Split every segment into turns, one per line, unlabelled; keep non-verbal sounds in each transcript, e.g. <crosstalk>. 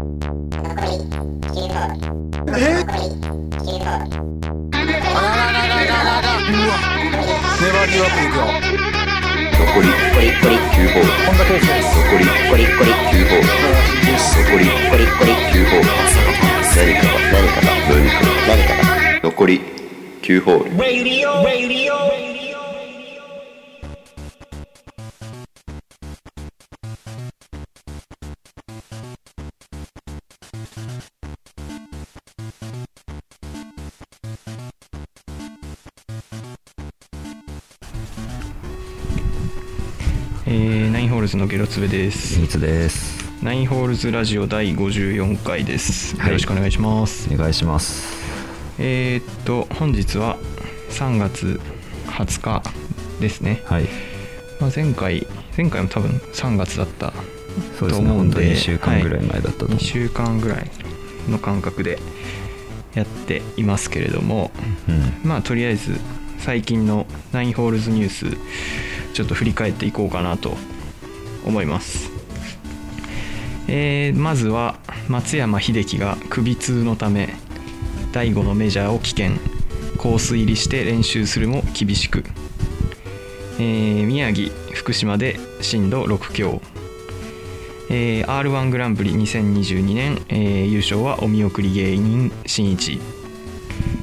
粘りよくいくよ
残り9ホール
本田圭佑です
残り9ホール残り9ホール何かが何かが何かが何か残り9ホール。
ズのゲロツベです。
秘密です。
ナインホールズラジオ第54回です。
はい。
よろしくお願いします、
お願いします。
えー、っと本日は3月20日ですね、
はい。
まあ、前回前回も多分3月だった
そうですね。
と思うんで
本当に2週間ぐらい前だったと思う、
2週間ぐらいの間隔でやっていますけれども
うん。
まあとりあえず最近のナインホールズニュースちょっと振り返っていこうかなと思います、えーまずは松山英樹が首痛のため第5のメジャーを棄権。コース入りして練習するも厳しく、えー宮城福島で震度6強。えー r 1グランプリ2022年、えー優勝はお見送り芸人しんいち。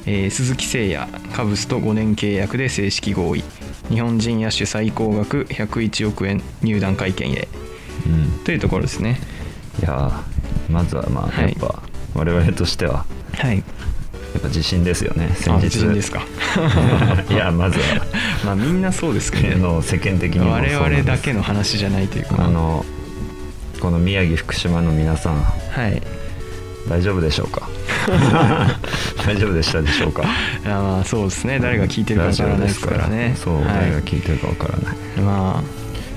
えー鈴木誠也カブスと5年契約で正式合意。日本人野手最高額101億円入団会見へ。
うん。
というところですね。
いやーまずはまあ
はい。
やっぱ我々としては。
はい。
やっぱ自信ですよね先
あ
日
自信ですか？<laughs>
いやまずは。<laughs>
まあみんなそうですけど。ね
の世間的に
我々だけの話じゃないというか。
あのこの宮城福島の皆さん。
はい。
大丈夫でしょうか？<laughs> 大丈夫でしたでしょうか？
あまあそうですね。誰が聞いてるかわからないですからね。
そう、
はい。
誰が聞いてるかわからない。
まあ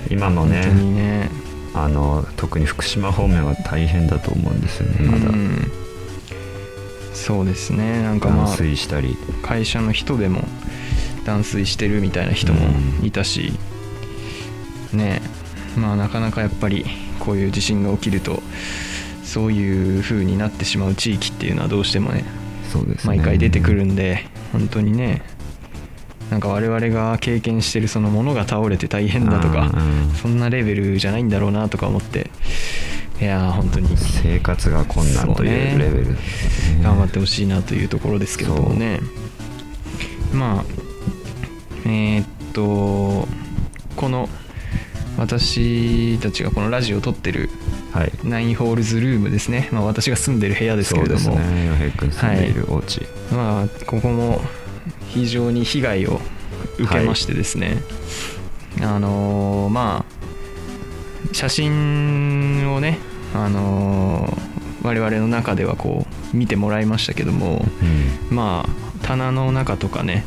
今のね
ね。
あの特に福島方面は大変だと思うんですよねまだ。
うんそうですね。なんかま
断
あ
水したり。
会社の人でも断水してるみたいな人もいたし、ね。えまあなかなかやっぱりこういう地震が起きるとそういう風になってしまう地域っていうのはどうしてもね
そうですね。
毎回出てくるんで本当にねなんか我々が経験してるそのものが倒れて大変だとかそんなレベルじゃないんだろうなとか思っていやー本当に。
生活が困難というレベルね。
頑張ってほしいなというところですけれどもね。まあえーっとこの私たちがこのラジオを撮ってる
はい。
ナインホールズルームですね、まあ、私が住んでる部屋ですけれども、
そうですね。洋平君住んでいるお家、
まあここも非常に被害を受けましてですね、あのーまあ写真をね、あのー我々の中ではこう見てもらいましたけども。
うん。
まあ棚の中とかね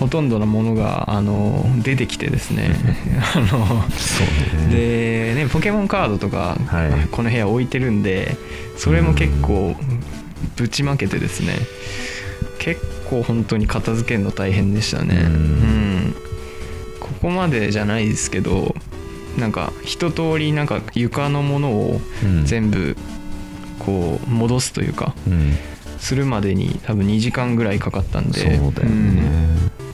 ほとんどのものが、あのー出てきてですね。<laughs> あの
そうね。
でねポケモンカードとか、
はい。
この部屋置いてるんでそれも結構ぶちまけてですね。結構本当に片付けるの大変でしたね。
うん。
うん。ここまでじゃないですけどなんか一通りなんか床のものを
うん。
全部こう戻すというか
うん。
するまでに多分2時間ぐらいかかったんで。
そうだよね、
うん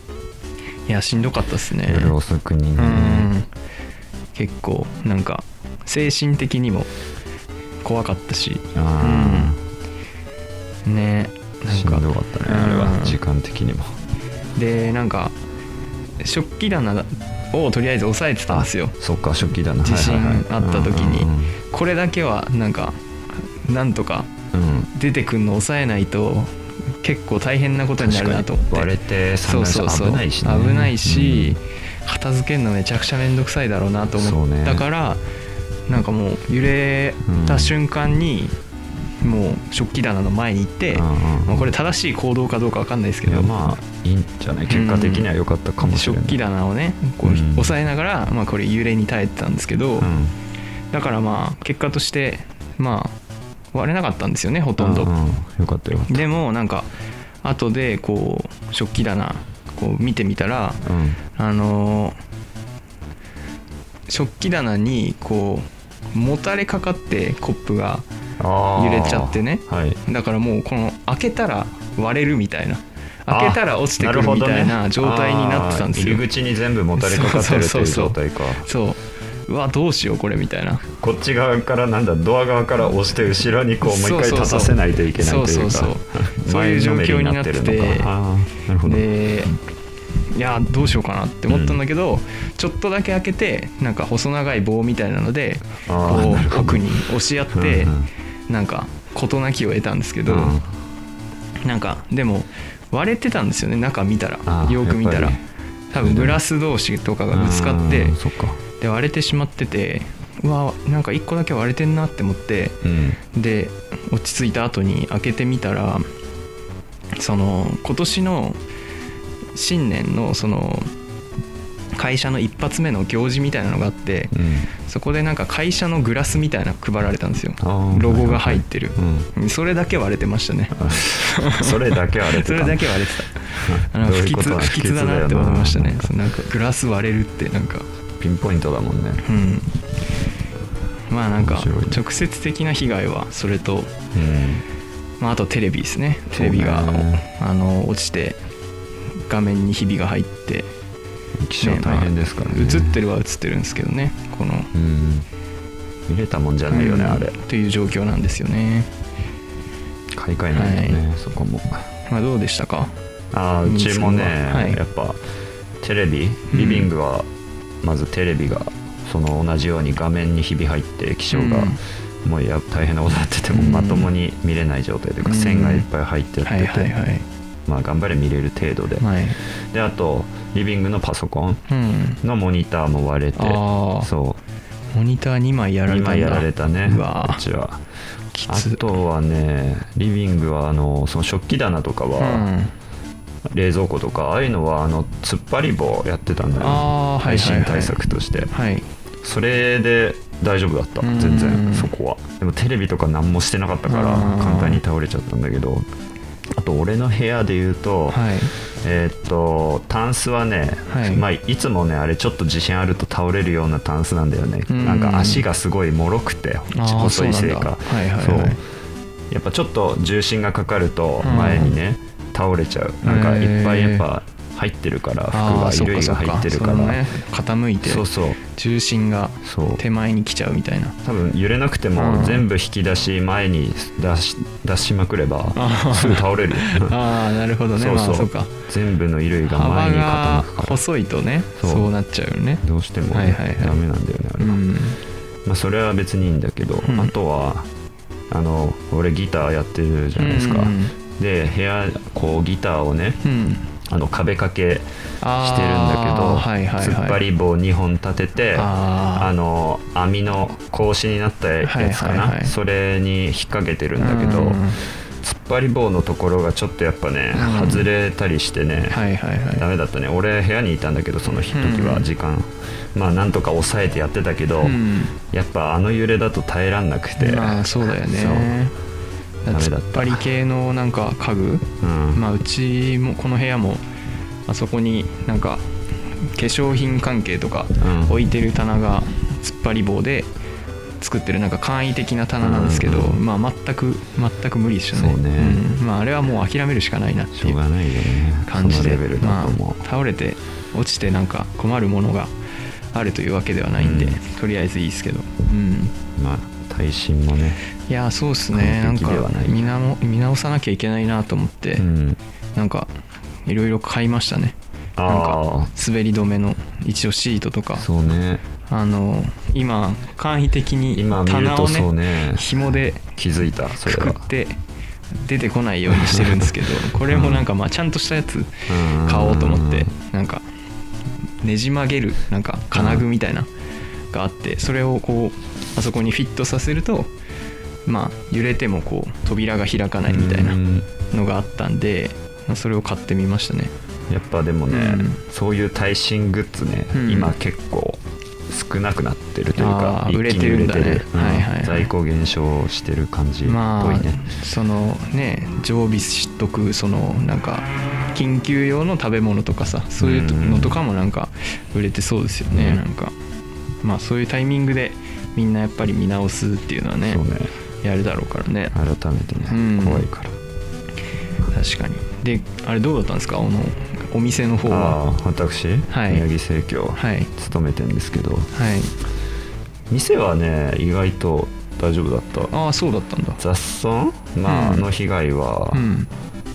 いやしんどかったですね。
夜遅くにね、
うん。結構なんか精神的にも怖かったし。
あ
ね
あ、しん
なんか
どかったねあれは。
うん
時間的にも。
でなんか食器棚をとりあえず押さえてたんですよ。
そっか食器だな
地震あった時に。
うん
これだけはなんかなんとか出てくんの抑えないと結構大変なことになるなと思って。
割れて
そうそうそう。
危ないしね。
危ないし、片付けるのめちゃくちゃ面倒くさいだろうなと思ったから、なんかもう揺れた瞬間に、もう食器棚の前に行って、
うんうんうん。
まあこれ正しい行動かどうか分かんないですけど。
まあいいんじゃない。結果的には良かったかもしれない、
食器棚をねこう
うん。
押さえながら、まあ、これ揺れに耐えてたんですけど、
うん。
だからまあ結果としてまあ割れなかったんですよねほとんど、
うんうん。よかったよ
でもなんか後でこう食器棚こう見てみたら
うん。
あのー食器棚にこうもたれかかってコップが揺れちゃってね。
はい。
だからもうこの開けたら割れるみたいな。
あ
開けたら落ちてくるみたいな状態になってたんですよ、
あー入り口に全部もたれかかってるっていう。状態か。
そううわどうしようこれみたいな。
こっち側からなんだドア側から押して後ろにこうもう一回立たせないといけないというか
そうそうそうそう。<laughs> いう状況になっててでいやどうしようかなって思ったんだけど、ちょっとだけ開けてなんか細長い棒みたいなのでこう奥に押し合って
うんうん。
なんか事なきを得たんですけど、
うん。
なんかでも割れてたんですよね中見たら。よく見たら。多分グラス同士とかがぶつかって
うんそっか
で割れてしまっててうわなんか1個だけ割れてんなって思って
うん。
で落ち着いた後に開けてみたらその今年の新年のその会社の一発目の行事みたいなのがあって
うん。
そこでなんか会社のグラスみたいなの配られたんですよ。ロゴが入ってる。
うん。
それだけ割れてましたね。<laughs>
それだけ割れてた。<laughs>
それだけ割れてた。不吉
だ
なって思いましたね。なんかグラス割れるってなんか
ピンポイントだもんね。
うん。まあなんか直接的な被害はそれと、
うん。
まあ、あとテレビですね。テレビが、あの落ちて画面にひびが入って、
気象大変ですからね。
まあ映ってるは映ってるんですけどねこの。
うん。見れたもんじゃないよね
うん。
あれ。
という状況なんですよね、
買い替えないとねそこも。
まあ、どうでしたか？
ああうちもね
はい。
やっぱテレビ？リビングはまずテレビがその同じように画面にひび入って気象がもうや大変なことになってても
うん。
まともに見れない状態というか
うん。
線がいっぱい入ってってて
い
まあ頑張れ見れる程度で。
はい。
であとリビングのパソコン
うん。
のモニターも割れてそう。
モニター2枚やられ
2
たんだ。
枚やられたね
う
ちは。あとはねリビングはあのその食器棚とか
う
は、
ん
冷蔵庫とかああいうのはあの突っ張り棒やってたんだよ。ね
あーはいはいはい。
耐震対策として。
はい。
それで大丈夫だった。
うん。
全然そこは。でもテレビとか何もしてなかったから
うん
簡単に倒れちゃったんだけど。あと俺の部屋で言うと、
はい。
えーっとタンスはね、
はい。
まあ、いつもねあれちょっと自信あると倒れるようなタンスなんだよね、
うん。
なんか足がすごい脆くて細いせいか。
はいはいはい。
そう。やっぱちょっと重心がかかると
うん。
前にね、倒れちゃう。なんかいっぱいやっぱ入ってるから服
あ
が衣類が入ってるから。
ね傾いて
そうそう。
重心が手前に来ちゃうみたいな。
多分揺れなくて
うん
も全部引き出し前に出し出しまくればすぐ倒れる。<laughs>
ああなるほどね。
そうそう。
まあそうか。
全部の衣類が前
幅
に傾
が
くから。
細いとね
そう。
なっちゃうよね。
どうしても
はいはいはい。
ダメなんだよねあれは、
うん。
まあ、それは別にいいんだけど、
うん。
あとはあの俺ギターやってるじゃないですか、
うん
で部屋こうギターをね
うん。
あの壁掛けしてるんだけ
あ
ど、
ーはいはいはい。
突っ張り棒2本立ててあ
あ
の網の格子になったやつかな、
はいはいはい。
それに引っ掛けてるんだけど、
うん。
突っ張り棒のところがちょっとやっぱね、
うん。
外れたりしてね、
はいはいはい。
ダメだったね。俺部屋にいたんだけどその時
うん。
は時間、まあなんとか抑えてやってたけど、
うん。
やっぱあの揺れだと耐えらんなくて。
まあそうだよね突っ張り系のなんか家具
そううん。
まあうちもこの部屋もあそこになんか化粧品関係とか
うん。
置いてる棚が突っ張り棒で作ってるなんか簡易的な棚なんですけど、
うん
まあ全く全く無理でしたね。
そうね。
ん。まああれはもう諦めるしかないなっていう感じで
そのレベルだと思う、
まあ、倒れて落ちてなんか困るものがあるというわけではないんで、
うん。
とりあえずいいですけど、うん、
まあ耐震もね
いやそうっすね。なんか見直見直さなきゃいけないなと思って、
うん。
なんかいろいろ買いましたね。なん
あ
か滑り止めの一応シートとか。
あそうね。
あの今簡易的に棚をね
ね。
紐で
気づいたそれ
くって出てこないようにしてるんですけど <laughs> これもなんかまあちゃんとしたやつ買おうと思ってなんかねじ曲げるなんか金具みたいながあってそれをこうあそこにフィットさせるとまあ揺れてもこう扉が開かないみたいな
うん。
のがあったんでまあそれを買ってみましたね。
やっぱでもね、
うん。
そういう耐震グッズね、
うん。
今結構少なくなってるというか売れて
るんだね。
る。うん。
はいはいはい。
在庫減少してる感じっぽいね、
まあそのね常備しとくそのなんか緊急用の食べ物とかさそういうのとかもなんか売れてそうですよね、
うん。
なんかまあそういうタイミングでみんなやっぱり見直すっていうのはね
そうね
やるだろうからね。
改めてね、
うん。
怖いから。
確かに。であれどうだったんですか？あのお店の方
あ
は。
あ私、
はい。
宮城生協
はい。
勤めてんですけど。
はい。
店はね意外と大丈夫だった。
ああそうだったんだ。
雑損、まあ
うん。
の被害は
うん。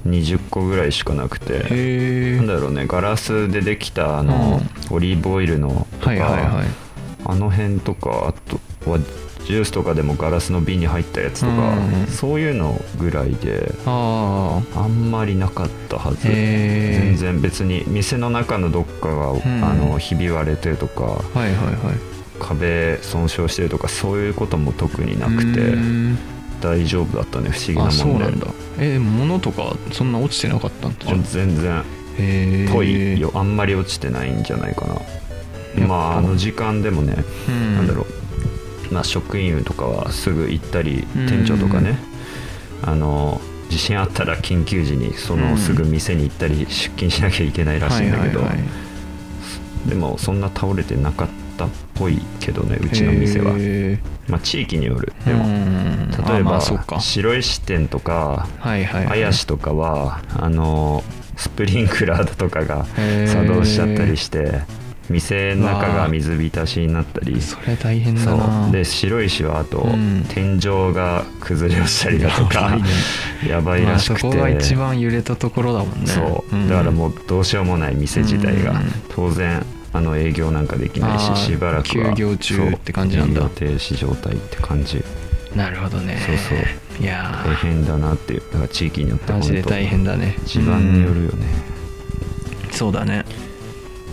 20個ぐらいしかなくて、
へえ。
なんだろうねガラスでできたあの、オリーブオイルのとか、
はいはいはい。
あの辺とかあとはジュースとかでもガラスの瓶に入ったやつとか、
うん。
そういうのぐらいで
あ
あんまりなかったはず。全然別に店の中のどっかが、
ん。
あのひび割れてるとか
あはいはいはい。
壁損傷してるとかそういうことも特になくて大丈夫だったね。不思議なもん
なんだ。えでも物とかそんな落ちてなかったんだ？じゃ
あ全然。ぽいよ。あんまり落ちてないんじゃないかな。まああの時間でもね、
うん。
なんだろう、まあ、職員とかはすぐ行ったり
うん。
店長とかね、あの地震あったら緊急時にその
うん
すぐ店に行ったり出勤しなきゃいけないらしいんだけど、でもそんな倒れてなかったっぽいけどねうちの店は、
へ
まあ、地域による。
ー
でも例えば白石店とか
はいはいはい。
綾市とかはあのスプリンクラーとかが作動しちゃったりして店の中が水浸しになったり。
それ大変だ
そ
な
う。で白石はあと、
うん。
天井が崩れ落ちたりだとかやばいらしくて、
まあそこが一番揺れたところだもんね。
そう、
ん。
だからもうどうしようもない店自体が、
うん。
当然あの営業なんかできないししばらくは
休業中って感じなんだ。
停止状態って感じ。
なるほどね。
そうそう。
いや
大変だなっていうだから地域によって
ーマジで大変だね。
地盤によるよね、
うん。そうだね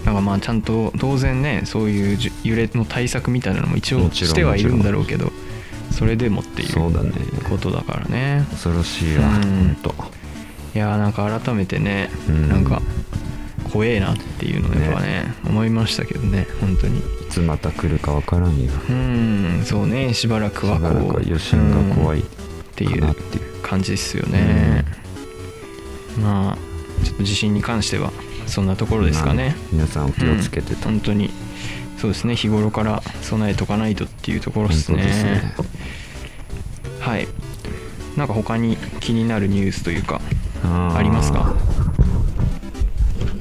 だからまあちゃんと当然ねそういう揺れの対策みたいなのも一応してはいるんだろうけどそれでもっていうことだからね。
恐ろしいわ、
うん。いやーなんか改めてね、
うん。
なんか怖えなっていうのをやっぱね思いましたけどね本当に。
いつまた来るかわからんよ。
うんそうねしばらくはこう
余震が怖い
っていう。感じですよね、まあちょっと地震に関してはそんなところですかね。
まあ皆さんお気をつけて
うん
と、
本当に。そうですね。日頃から備えとかないとっていうところですね。
ね。
はい。なんか他に気になるニュースというか
あ
りますか？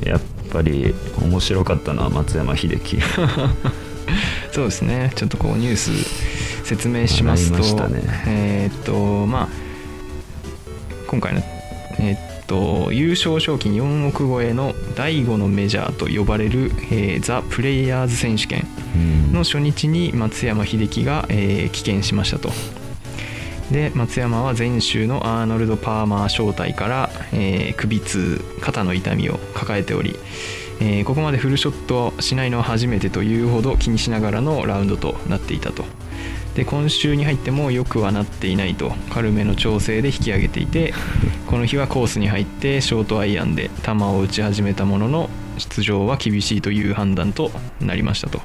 やっぱり面白かったのは松山英樹。<laughs>
そうですね。ちょっとこうニュース説明しますと
ね。
えーっとまあ今回のと優勝賞金4億超えの第5のメジャーと呼ばれる、えーザ・プレイヤーズ選手権
うん。
の初日に松山英樹が、えー棄権しましたと。で松山は前週のアーノルド・パーマー招待から、えー首痛肩の痛みを抱えており、えーここまでフルショットしないのは初めてというほど気にしながらのラウンドとなっていたとで今週に入ってもよくはなっていないと。軽めの調整で引き上げていてこの日はコースに入ってショートアイアンで球を打ち始めたものの出場は厳しいという判断となりましたと。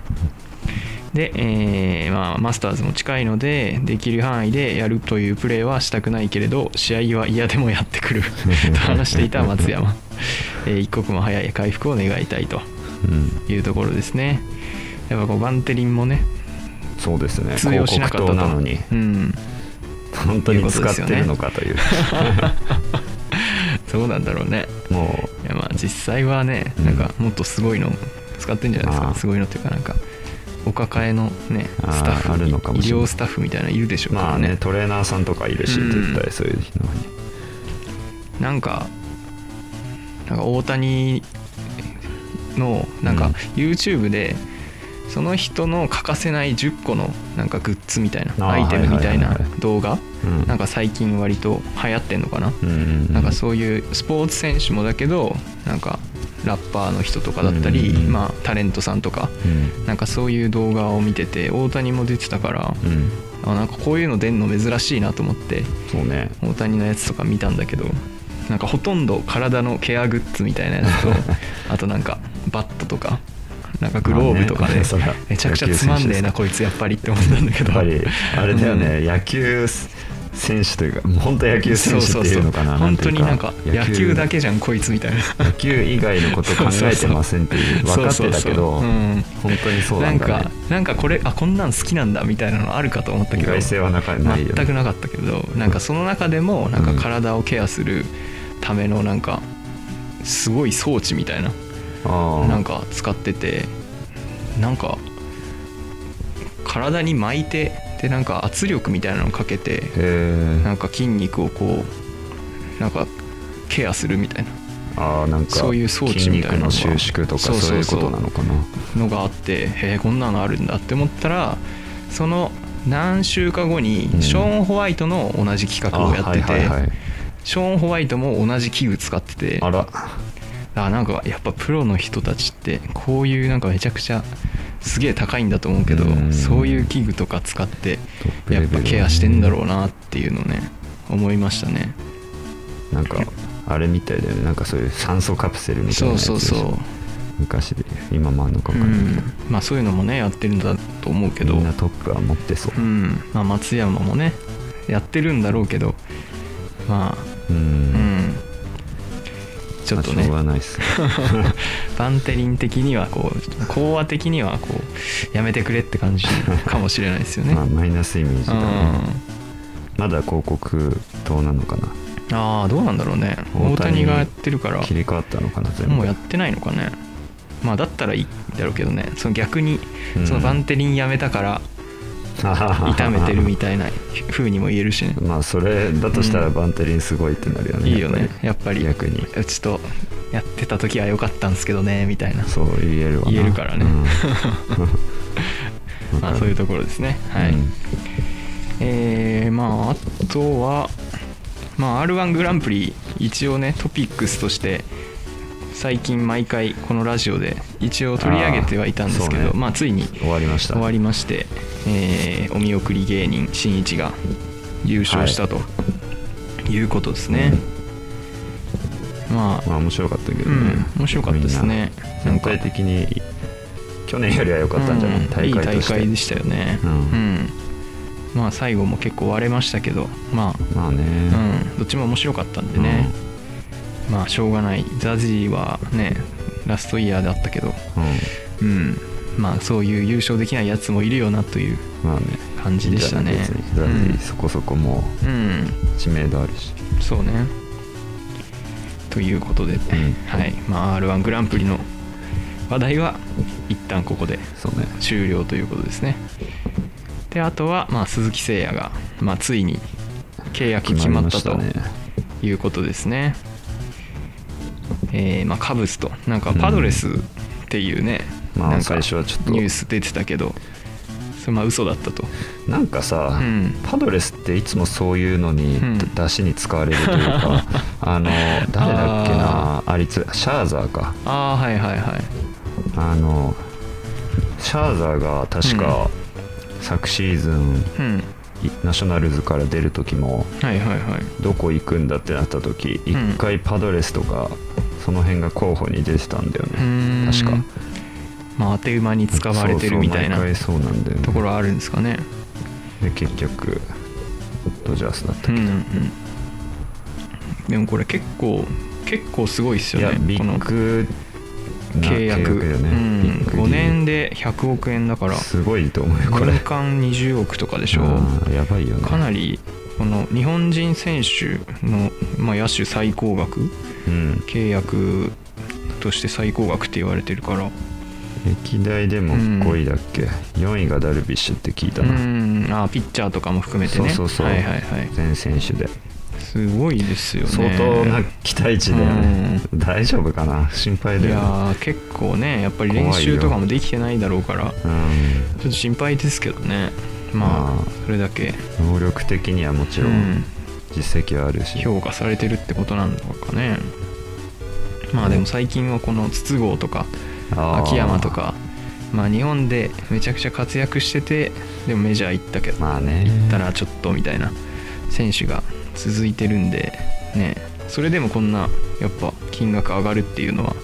で、えーまあ、マスターズも近いのでできる範囲でやるというプレーはしたくないけれど試合は嫌でもやってくる。<laughs> と話していた松山、えー一刻も早い回復を願いたいと
うん
いうところですね。やっぱこうバンテリンもね
そうですね。
通用しなかった
なのに。
うん、
本当に使ってるのかという。<laughs>
そうなんだろうね。
も
いやまあ実際はね
うん。
なんかもっとすごいの使ってんじゃないですか、
ああ。
すごいのっていうかなんかお抱えのね
ああ
スタッフ。
あるのかも
医療スタッフみたいなのいるでしょ
うまあ
うから
ねトレーナーさんとかいるし
うん。
絶対そういうのに。
なんかなんか大谷のなんか
うん。
YouTube でその人の欠かせない10個のなんかグッズみたいなアイテムみたいな動画
うん。
なんか最近割と流行ってんのかな？なんかそういうスポーツ選手もだけどなんかラッパーの人とかだったりまあタレントさんとか
うん。
なんかそういう動画を見てて大谷も出てたから
うん。
あなんかこういうの出んの珍しいなと思って
そうね。
大谷のやつとか見たんだけどなんかほとんど体のケアグッズみたいなやつと <laughs> あとなんかバットとかなんかグローブとかで
まあね
めちゃくちゃつまんねえな
野
こいつやっぱりって思ったんだけど。
やっぱりあれだよね、
うん。
野球選手というかもう本当野球選手っていうのかな
本当になんか野球だけじゃんこいつみたいな。
野球以外のこと考えてませんっていう分かってたけど本当にそう
な
なんんだね。
かなんかこれあこんなん好きなんだみたいなのあるかと思ったけど全くなかったけどなんかその中でもなんか体をケアするためのなんかすごい装置みたいななんか使っててなんか体に巻いてでなんか圧力みたいなのをかけてなんか筋肉をこうなんかケアするみたいな。
ああなんか
そういう装置みたいなの
収縮とか
そうそうそう。
そういうことなのかな。
のがあってへえこんなのあるんだって思ったらその何週か後に
うん。
ショーン・ホワイトの同じ企画をやってて、ショーン・ホワイトも同じ器具使ってて
あら
あなんかやっぱプロの人たちってこういうなんかめちゃくちゃすげえ高いんだと思うけど
うん。
そういう器具とか使ってやっぱケアしてんだろうなっていうのね思いましたね。
なんかあれみたいだよね。なんかそういう酸素カプセルみたいな
そうそうそう。
昔で今もあんのか
う
分かんないけど、
ん。まあそういうのもねやってるんだと思うけど。
みんなトップは持ってそう。
うん。まあ松山もねやってるんだろうけど。まあ
うん。
うんちょっとね。バンテリン的にはこう講和的にはこうやめてくれって感じかもしれないですよね、<laughs>
まあマイナスイメージだね。
う
まだ広告塔なのかな。ん
ああどうなんだろうね。大
大谷
谷がやってるから
切り替わったのかな全部。
もうやってないのかね。まあだったらいいだろうけどね。その逆に
うん。
そのバンテリンやめたから痛めてるみたいな風にも言えるしね。
まあそれだとしたら
うん
バンテリンすごいってなるよね、
いいよね。やっぱり。
逆に。
うちとやってた時は良かったんですけどねみたいな。
そう言えるわな。
言えるからね。
うん。<laughs>
まあそういうところですね。はい、
うん。
えーまああとは、まあ、r 1グランプリ一応ねトピックスとして最近毎回このラジオで一応取り上げてはいたんですけど、
ね。
まあついに
終わりました。
終わりまして、えーお見送り芸人しんいちが優勝したとい。うことですね、まあ
まあ面白かったけど
う
ね、
ん面白かったですね。
全体的に去年よりは良かったんじゃない、
うん
大会
いい大会でしたよね。
うん。
うん。まあ最後も結構割れましたけどまあ
まあね、
うん、どっちも面白かったんでね、まあしょうがない。ザジーはねラストイヤーだったけど。
うん。
うん。まあそういう優勝できないやつもいるよなという
まあね。
感じでしたね。
いいん。じゃない別にザジーそこそこも
う。ん、うん、
う知名度あるし。
そうね。ということで、
ん。
はい。まあ r 1グランプリの話題は一旦ここで終了ということですね。であとは、まあ、鈴木誠也が、まあ、ついに契約決まったということですねえーまあ、カブスとなんかパドレスっていうね、
まあ
なんか
最初はちょっと。
ニュース出てたけどそれまあ嘘だったと。
なんかさ、
うん。
パドレスっていつもそういうのに、
うん。
出しに使われるというか <laughs> あの誰だっけなあいつシャーザーか。
ああはいはいはい。
あのシャーザーが確か、昨シーズンナショナルズから出る時も
はいはいはい。
どこ行くんだってなった時一
ん。
回パドレスとかその辺が候補に出てたんだよね。確か。
まあ当て馬に使われてるみたいな
そうなんだよね。
ところあるんですかね。
で結局ドジャースだったけど、
うんうんでもこれ結構結構すごいです
いやビ
よねこの
ッグな
契約
だよね、
うん、5年で100億円だから
すごいと思うよこれ。
年間20億とかでしょ？
やばいよね。
かなりこの日本人選手の、まあ、野手最高額？
うん。
契約として最高額って言われてるから。
歴代でも5位だっけ、4位がダルビッシュって聞いた
う
な、
ん。あピッチャーとかも含めてね。
そうそうそう、
はいはいはい。
全選手です
ごいですよね。
相当な期待値だよね、大丈夫かな？心配
い
だよね。
やー結構ねやっぱり練習とかもできてないだろうから。ちょ
うん。
っと心配ですけどね。ま
ま
あ
あ
それだけ、
能力的にはもちろ
うん。ん、
実績はあるし、
評価されてるってことなのかね。まあでも最近はこの筒香とか秋山とかまあ日本でめちゃくちゃ活躍しててでもメジャー行ったけど
まあね。
行ったらちょっとみたいな選手が続いてるんでねそれでもこんなやっぱ金額上がるっていうのは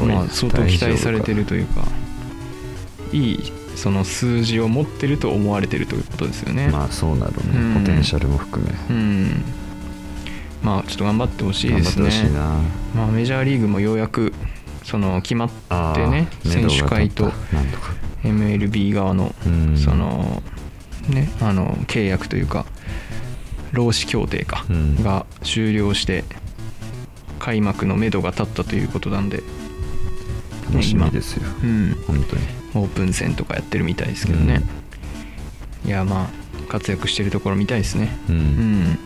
まあ相当期待されてるというかいいその数字を持ってると思われてるということですよね、
まあそうなるね、
うん。
ポテンシャルも含め。
うん。まあちょっと頑張ってほしいですね。まあ、メジャーリーグもようやくその決ま
あ
ってね
ー
選手会と MLB 側の
うん。
そのねあの契約というか労使協定か
うん。
が終了して開幕のめどが立ったということなんで、
楽しみですよ。
うん、
本当に。
オープン戦とかやってるみたいですけどね、いやまあ活躍してるところ見たいですね。
う
うんん。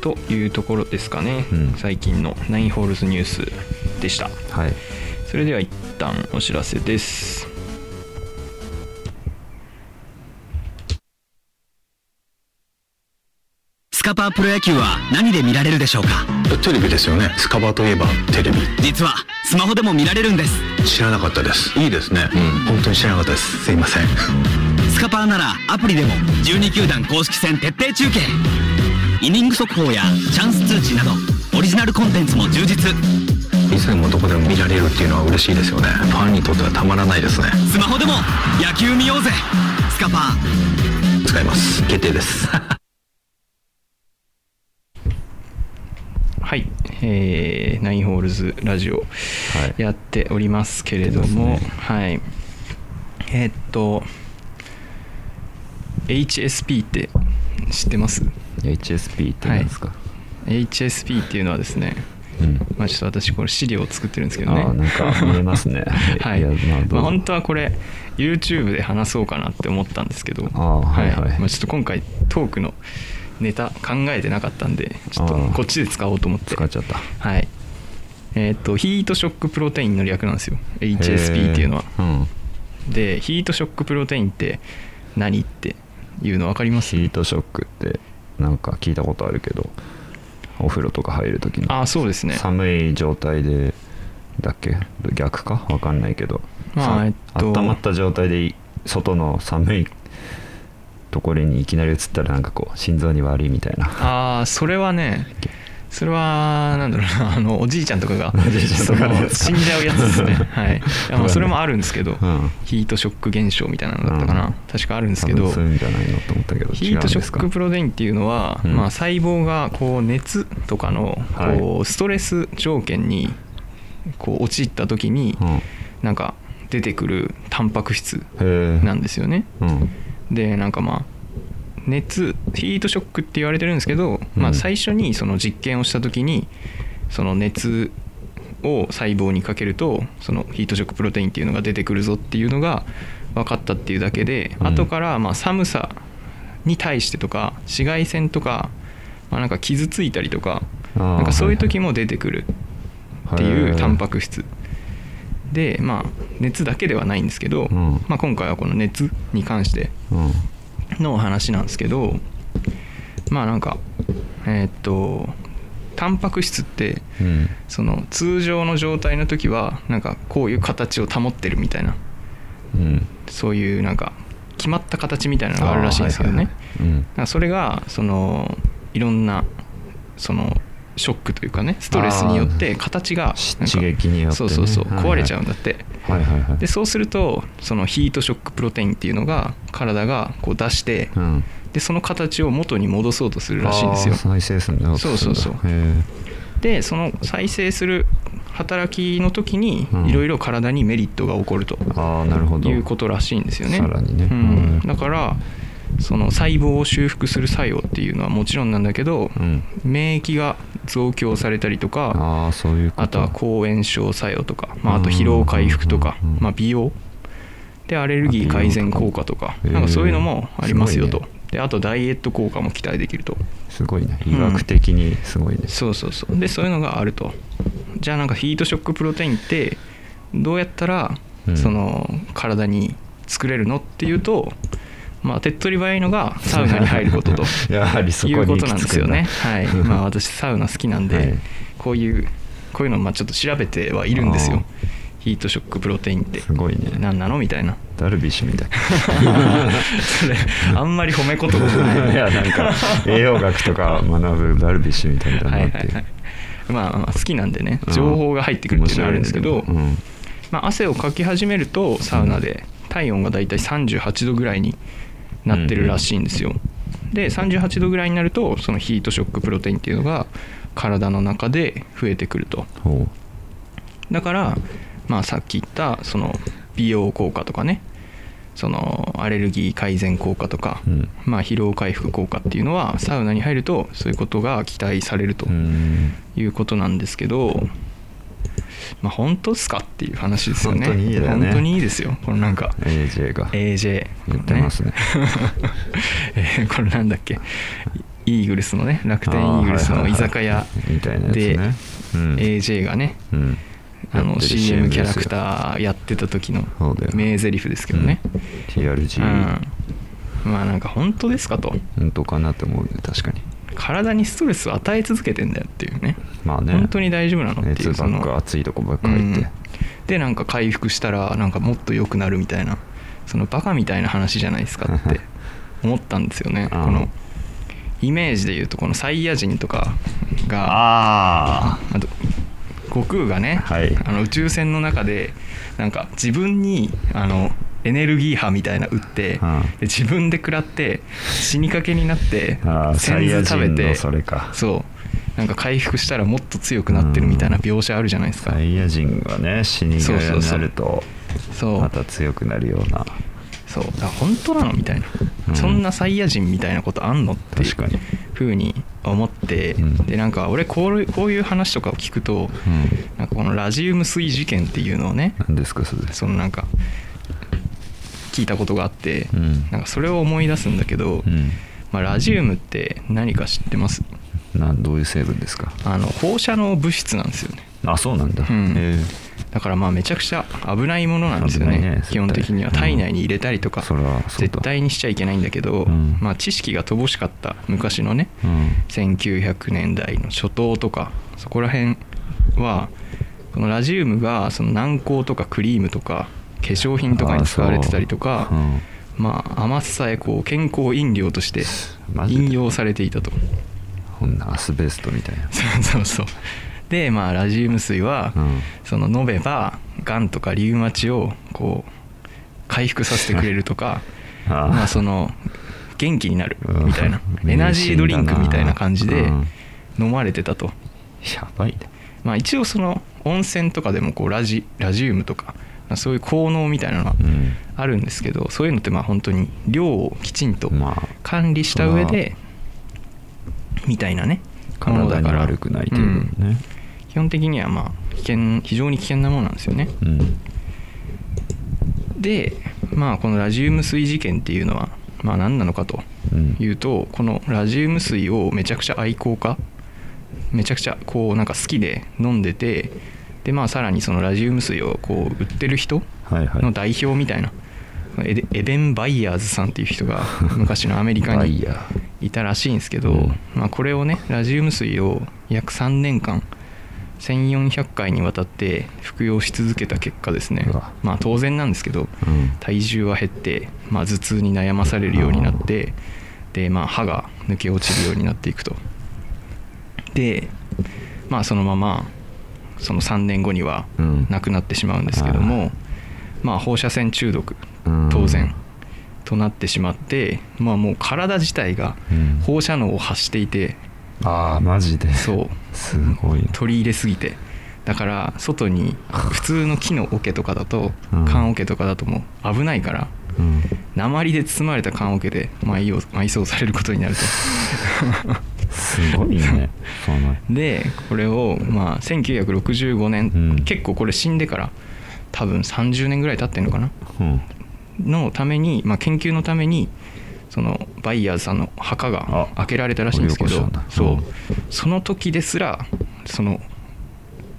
というところですかね、
うん。
最近のナインホールズニュースでした。
はい。
それでは一旦お知らせです
スカパープロ野球は何で見られるでしょうか？
テレビですよね。スカバといえばテレビ。
実はスマホでも見られるんです。
知らなかったです。いいですね。うん。本当に知らなかったです。すいません。
スカパーならアプリでも12球団公式戦徹底中継。イニング速報やチャンス通知などオリジナルコンテンツも充実。
いつでもどこでも見られるっていうのは嬉しいですよね。ファンにとってはたまらないですね。
スマホでも野球見ようぜ。スカパー。
使います。決定です
はい、えーナインホールズラジオ
はい。
やっておりますけれども、はい。えーっと HSP って知ってます
？HSP って何ですか、
HSP っていうのはですね、
うん。
まあ、ちょっと私これ資料を作ってるんですけどね。
ああなんか見えますね。<laughs>
はい。
やまあ
本当はこれ YouTube で話そうかなって思ったんですけど。
あーはい。はい。
まあ、ちょっと今回トークのネタ考えてなかったんでちょっとこっちで使おうと思って。
使っちゃった。
はい。えーっとヒートショックプロテインの略なんですよ。HSP っていうのは。
うん。
でヒートショックプロテインって何っていうの分かります？
ヒートショックってなんか聞いたことあるけどお風呂とか入る時の。
ああそうですね。
寒い状態でだっけ？逆か？わかんないけど、さ
まあえっと。
温まった状態で外の寒いところにいきなり移ったらなんかこう心臓に悪いみたいな。
ああそれはねそれはなんだろうなあのおじいちゃんとかが死んじゃうやつですね。はい。い <laughs> やまあそれもあるんですけど、
うん。
ヒートショック現象みたいなのだったかな、
うん。
確かあるんです
多
けどヒートショックプロテインっていうのは、
うん。
まあ、細胞がこう熱とかの
はい。
こうストレス条件にこう陥った時になんか出てくるタンパク質
え
なんですよね。
うん
でなんかまあ熱ヒートショックって言われてるんですけど、まあ、
うん
最初にその実験をした時にその熱を細胞にかけるとそのヒートショックプロテインっていうのが出てくるぞっていうのが分かったっていうだけで、
うん。
後からまあ寒さに対してとか紫外線とか、まあ、なんか傷ついたりとかなんかそういう時も出てくるっていうタンパク質でまあ熱だけではないんですけど、
うん。
まあ、今回はこの熱に関して
うん。
の話なんですけどまあなんかえーっとタンパク質って
うん。
その通常の状態の時はなんかこういう形を保ってるみたいな
うん。
そういうなんか決まった形みたいなのがあるらしいんですけどね、
はいはいはい。
なん。かそれがそのいろんなそのショックというかねストレスによって形が
刺激によってね。
そうそうそう壊れちゃうんだって、
うんはいはいはい。
でそうするとそのヒートショックプロテインっていうのが体がこう出して、
うん。
でその形を元に戻そうとするらしいんですよ。
再生するんだ
そうそうそう。
へ
でその再生する働きの時に
うん。
いろいろ体にメリットが起こると。
ーああなるほど。
いうことらしいんですよね。
さらにね。
うん。
うん。
だからその細胞を修復する作用っていうのはもちろんなんだけど、
うん。
免疫が増強されたりとか
ああそういうこと。
あとは抗炎症作用とか、まあ、あと疲労回復とか
うんうんうん、
まあ、美容。でアレルギー改善効果とか。なんかそういうのもありますよと。であとダイエット効果も期待できると。
すごいね。医学的にすごいね、
そうそうそう。でそういうのがあると。じゃあなんかヒートショックプロテインってどうやったら
うん。
その体に作れるのっていうとまあ手っ取り早いのがサウナに入ることと <laughs>
やはりそこに
いうことなんですよね。
行
はい。<laughs> まあ私サウナ好きなんで、
はい。
こういうこういうのまあちょっと調べてはいるんですよ。ヒートショックプロテインって。
すごいね。
何なのみたいな。
ダルビッシュみたい。
そ <laughs> れあんまり褒め言葉じゃない。
いやなんか栄養学とか学ぶダルビッシュみたいだ
は
ないって
はいはいまあまあ好きなんでね
うん。
情報が入ってくるっていうのはあるんですけど、
面白いね。
まあ、汗をかき始めるとサウナで体温がだいたい38度ぐらいになってるらしいんですよ、で38度ぐらいになるとそのヒートショックプロテインっていうのが体の中で増えてくると。
ほ
だから、まあ、さっき言ったその美容効果とかねそのアレルギー改善効果とか、
うん。
まあ、疲労回復効果っていうのはサウナに入るとそういうことが期待されるということなんですけど、まあ、本当ですかっていう話ですよね。
本当にいいね。
本当にいいですよ。このなんか
AJ が。
AJ
言ってますね。<laughs>
えーこれなんだっけ？イーグルスのね楽天イーグルスの居酒屋
みたいなやつ
で AJ がね
うん。
あの CM キャラクターやってた時の名台詞ですけどね、
うん。TRG
うん、まあなんか本当ですかと。
本当かなって思うね確かに
体にストレスを与え続けてんだよっていうね。
まあね。
本当に大丈夫なのってい
熱
うその
ばっか暑いとこばっかり行って。
うん。でなんか回復したらなんかもっと良くなるみたいなそのバカみたいな話じゃないですかって <laughs> 思ったんですよね。こ
うん
のイメージで言うとこのサイヤ人とかが
あ
あと悟空がね、
はい。
あの宇宙船の中でなんか自分にあのエネルギー波みたいな打って、
うん。
で自分で食らって死にかけになって先ず食べて
それか。
そう。なんか回復したらもっと強くなってるみたいな描写あるじゃないですか、
サイヤ人がね死に際になるとまた強くなるような。
そう。だ本当なのみたいな、
うん。
そんなサイヤ人みたいなことあんのっていう
確かに。
ふうに思って、
うん。
でなんか俺こうこういう話とかを聞くと、
うん。
なんかこのラジウム水事件っていうのをね
何ですかそれ。
そのなんか聞いたことがあって、
うん。
なんかそれを思い出すんだけど、
うん。
まあ、ラジウムって何か知ってます？
なんどういう成分ですか？
あの放射能物質なんですよね。
あそうなんだ。
うん。だからまあめちゃくちゃ危ないものなんですよね。
ね
基本的には体内に入れたりとか、絶対にしちゃいけないんだけど、
うん。
まあ、知識が乏しかった昔のね
うん。
1900年代の初頭とかそこら辺はこのラジウムがその軟膏とかクリームとか化粧品とかに使われてたりとか
う。うん。
まあ甘さえこう健康飲料として引用されていたと。
こんなアスベストみたいな。<laughs>
そうそうそう。でまあラジウム水は、
うん。
その飲めばがんとかリウマチをこう回復させてくれるとか <laughs>
あ
まあその元気になる
うん。
みたいな。
うん
エナジードリンクみたいな感じで
うん。
飲まれてたと、
やばいね
まあ、一応その温泉とかでもこうラジラジウムとかまあそういう効能みたいなのは
うん。
あるんですけどそういうのってまあ本当に量をきちんと
まあ
管理した上でみたいなね
体に
だから。
悪くないという
うん。
ね
基本的にはまあ危険非常に危険なものなんですよね。
うん。
でまあこのラジウム水事件っていうのはまあ何なのかと
うん。
いうとこのラジウム水をめちゃくちゃ愛好家めちゃくちゃこうなんか好きで飲んでてでまあさらにそのラジウム水をこう売ってる人
はいはい。
の代表みたいなエデエデン・バイヤーズさんっていう人が <laughs> 昔のアメリカにいたらしいんですけど、
うん。
まあ、これをねラジウム水を約3年間1400回にわたって服用し続けた結果ですね。まあ当然なんですけど
うん。
体重は減って、まあ、頭痛に悩まされるようになってで、まあ、歯が抜け落ちるようになっていくと。でまあそのままその3年後には
うん。
亡くなってしまうんですけども、まあ放射線中毒
うん。
当然となってしまって、まあもう体自体が
うん。
放射能を発していて
ああマジで。
そう。
すごい
取り入れすぎて。だから外に普通の木の桶とかだと
うん。
缶桶とかだともう危ないから
うん。
鉛で包まれた缶桶で埋用埋葬されることになると <laughs>
すごいね。<laughs>
でこれをまあ1965年、
うん。
結構これ死んでから多分30年ぐらい経ってんのかな？
うん。
のために、まあ、研究のためにそのバイヤーズさんの墓が
あ
開けられたらしいんですけどそう、
うん。
その時ですらその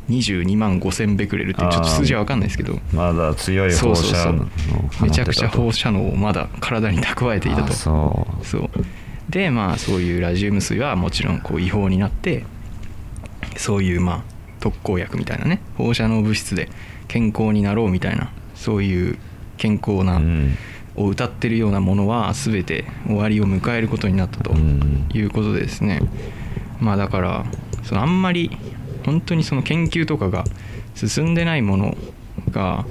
22万5000ベクレルってちょっと数字は分かんないですけど
まだ強い
そう
放射能
そうそうめちゃくちゃ放
射
射能をまだ体に蓄えていたと。
そう。
そうでまあそういうラジウム水はもちろんこう違法になってそういうまあ特効薬みたいなね放射能物質で健康になろうみたいなそういう健康な、
うん。
を歌ってるようなものは全て終わりを迎えることになったと
うん。
いうことでですね。まあだからそのあんまり本当にその研究とかが進んでないものが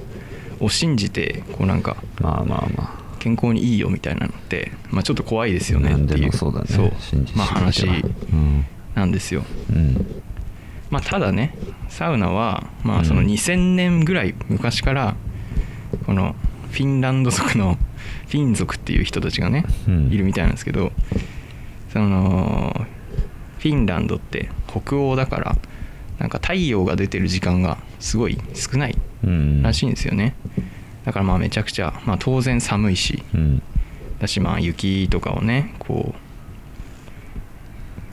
を信じてこうなんか
まあまあま
健康にいいよみたいなのって、まあ、ちょっと怖いです
あ
よねっていう。
もそうだね。
まあ話
うん
なんですよ。
うん。
まあ、ただねサウナはま
うん。
あその2000年ぐらい昔からこのフィンランド族の <laughs> フィン族っていう人たちがね
うん。
いるみたいなんですけどそのフィンランドって北欧だからなんか太陽が出てる時間がすごい少ない
うん。
らしいんですよねだからまあめちゃくちゃまあ当然寒いし。
うん。
だしまあ雪とかをねこ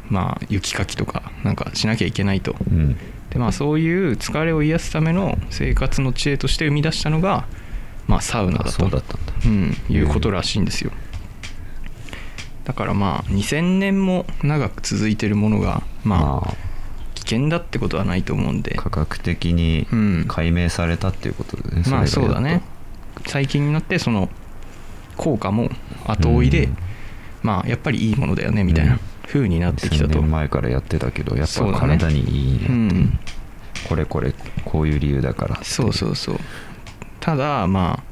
うまあ雪かきとかなんかしなきゃいけないと。
うん。
でまあそういう疲れを癒すための生活の知恵として生み出したのがまあサウナだと。
うだったん
いうことらしいんですよ。だからまあ2000年も長く続いてるものがまあ危険だってことはないと思うんで。
科学的に
うん。
解明されたっていうことでね、
まあ
れがやっと。
そうだね最近になってその効果も後追いで、
うん。
まあやっぱりいいものだよねみたいな風になってきた
1000
と、
年前からやってたけどやっぱ体にいいねって。う
ん。
これこれこういう理由だから
そうそうそう。ただまあ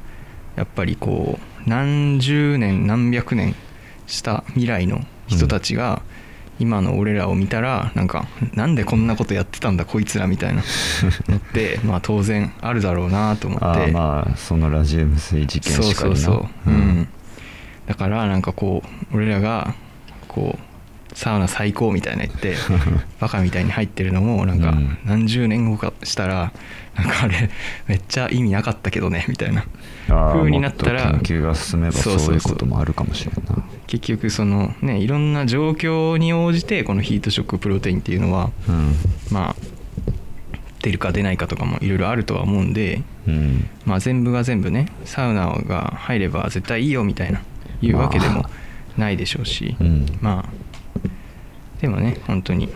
やっぱりこう何十年何百年した未来の人たちが今の俺らを見たらなんかなんでこんなことやってたんだこいつらみたいな。<laughs> のってまあ当然あるだろうなと思って。
まあそのラジウム水事件
そう
しかりな。
そうそううん、だからなんかこう俺らがこうサウナ最高みたいな言って <laughs> バカみたいに入ってるのもなんか
うん。
何十年後かしたらなんかあれめっちゃ意味なかったけどねみたいな。
ああ
風になったら
研究が進めば
そう
いうこともあるかもしれんな。
結局そのねいろんな状況に応じてこのヒートショックプロテインっていうのは
うん。
まあ出るか出ないかとかもいろいろあるとは思うんで
うん。
まあ全部が全部ねサウナが入れば絶対いいよみたいないうわけでもないでしょうし、
うん。
まあでもね本当に。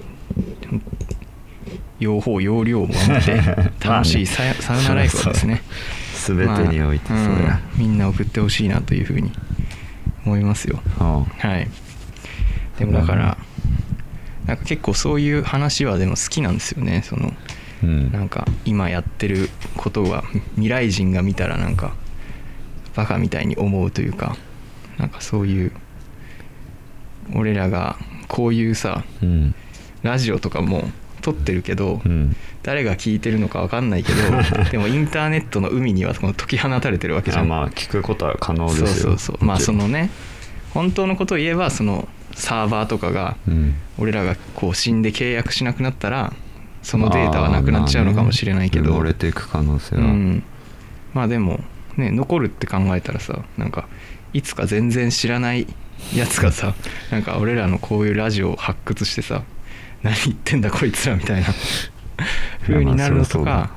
用法用量を守って <laughs> 楽しいサ,、サウナライフをですね。
全てにおいてそ
まあうん。
りゃ
みんな送ってほしいなというふうに思いますよ。
あ
はい。でもだからなんか結構そういう話はでも好きなんですよね。その
うん。
なんか今やってることは未来人が見たらなんかバカみたいに思うというかなんかそういう俺らがこういうさ
うん。
ラジオとかも撮ってるけど、
うん。
誰が聞いてるのか分かんないけど <laughs> でもインターネットの海にはこの解き放たれてるわけじゃん。
あまあ聞くことは可能ですよ。
そうそうそう。まあそのね本当のことを言えばそのサーバーとかが
うん。
俺らがこう死んで契約しなくなったらそのデータはなくなっちゃうのかもしれないけど、
まれていく可能性は、
うん、まあでもね残るって考えたらさなんかいつか全然知らないやつがさなんか俺らのこういうラジオを発掘してさ何言ってんだこいつらみたいな風になるのとか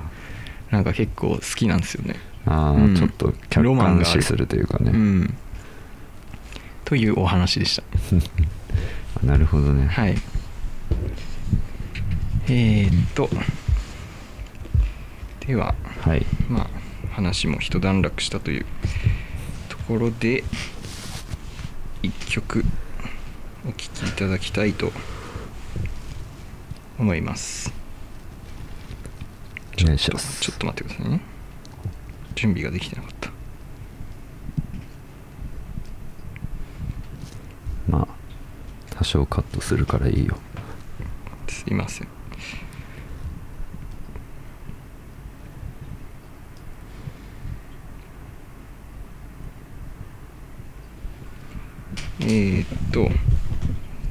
なんか結構好きなんですよね。
ああ、
うん。
ちょっと客
ロマンがある
観視するというかね、
うん、というお話でした。<laughs>
なるほどね、
はい。えー、っと。では
はい。
まあ話も一段落したというところで一曲お聴きいただきたいと思います。
お願いします。
ちょっと待ってくださいね。準備ができてなかった。
まあ多少カットするからいいよ。
すいませんえー、っと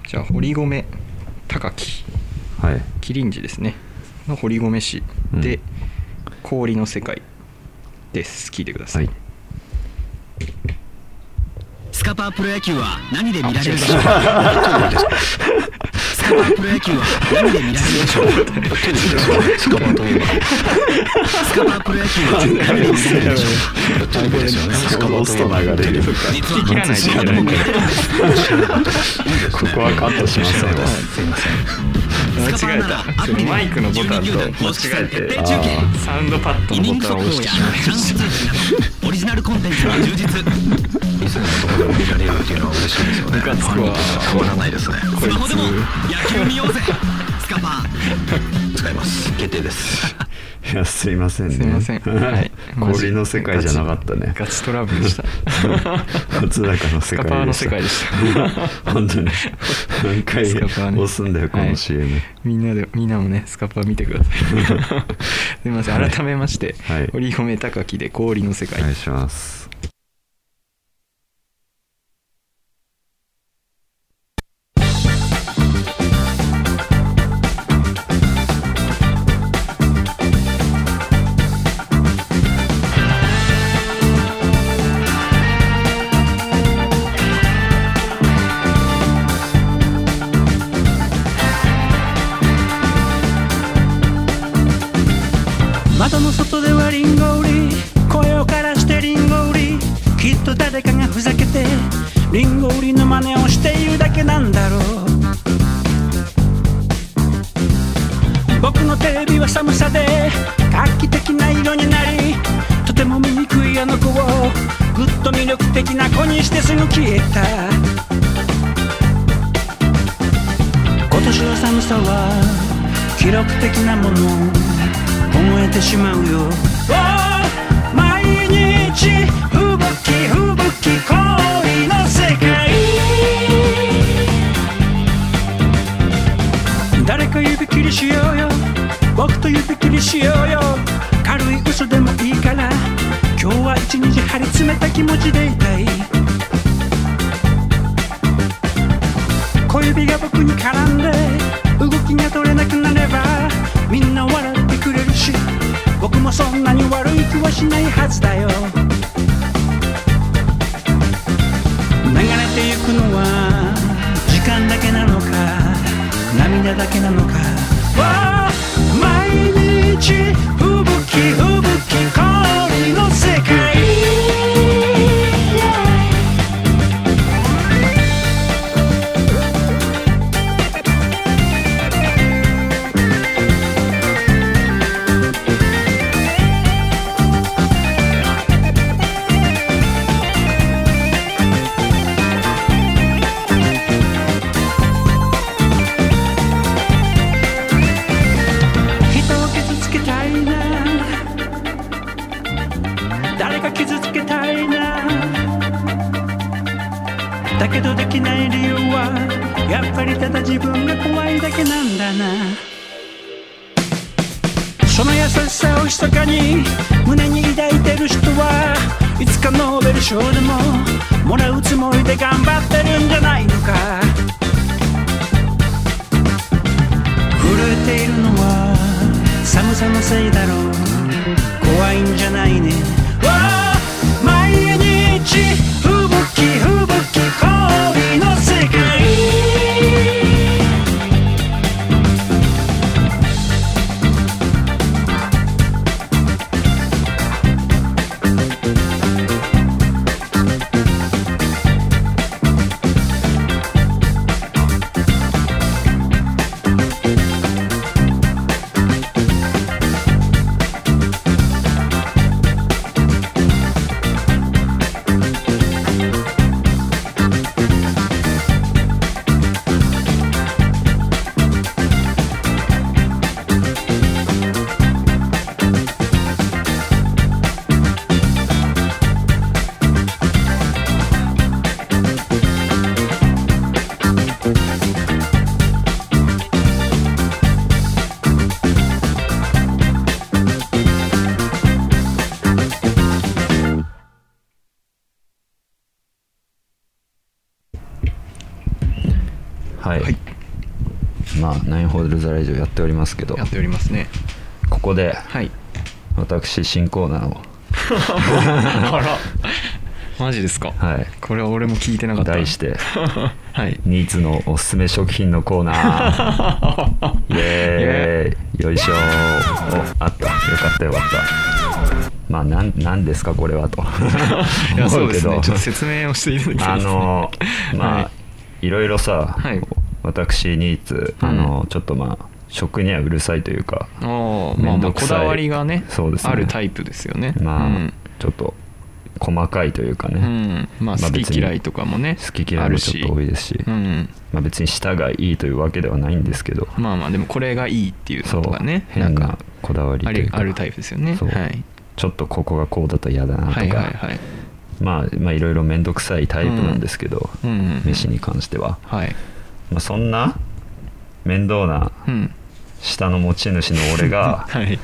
じゃあ堀米高木。
はい。
麒麟寺ですね。の堀米市で、
うん。
氷の世界。です。聞いてください、
はい。
スカパープロ野球は何で見られるでしょうか？<laughs> スカパープロ野球は何で見られるでしょう
スカパーといえば
スカパープロ野球は何で見られるでしょう
テレビですよねスカパーといえば
流れる
実は
切らないといけない
どこでも見ら
ここはカットしませんわ
すいません
間違えたマイクのボタンと間違えてサウンドパッドのボタンを押してしまいまし
通知などオリジナルコンテンツが充実
いつもどこでも見られるっていうのは嬉しいですよね
ムカつくわ
たまらないですね。
スマホでも野球見ようぜ。スカパー。
使います。決定です。
いやすいませんね。
すいません。はい。
氷の世界じゃなかったね。
ガチトラブルでした。
松坂の世界で
スカパーの世界でした。
本当に。何回
スカパーね。
押すんだよこの
はい。
CM、
みんなでみんなもねスカパー見てください。<laughs> すみません。改めまして、
はい。
堀米高樹で氷の世界、
お願いしますホールズラジオやっておりますけど。
やっておりますね。
ここで
はい。
私新コーナーを。<laughs>
あら。マジですか？
はい。
これは俺も聞いてなかった。
題して <laughs>
はい。
ニーツのおすすめ食品のコーナー。<laughs> イエーイ。よいしょ。おあった。よかったよかった。まあなんなんですかこれはと。
いやそうですね。ちょっと説明をしていただきたい
あ
ですね。
のまあ、
はい。
い、ろいろさ、
はい
私ニーツあの、ちょっとまあ食にはうるさいというか
あーまあまあこだわりがね
そうですね。
あるタイプですよね。
まあ、
うん。
ちょっと
細かいというかね、
うん。まあ
まあ
好き嫌いとかもね
好き嫌いもちょっと多いですし、
うん。
まあ、別に舌がいいというわけではないんですけど。
まあまあでもこれがいいっていうのとかねな
変な
んか
こだわり
あ
というか。
るあるタイプですよね。はい。
ちょっとここがこうだと嫌だなとか、
はいはいはい。
まあまあいろいろ面倒くさいタイプなんですけど、
うんうん。
飯に関しては、
はい
まあ、そんな面倒な
うん。
舌の持ち主の俺が <laughs>
はい。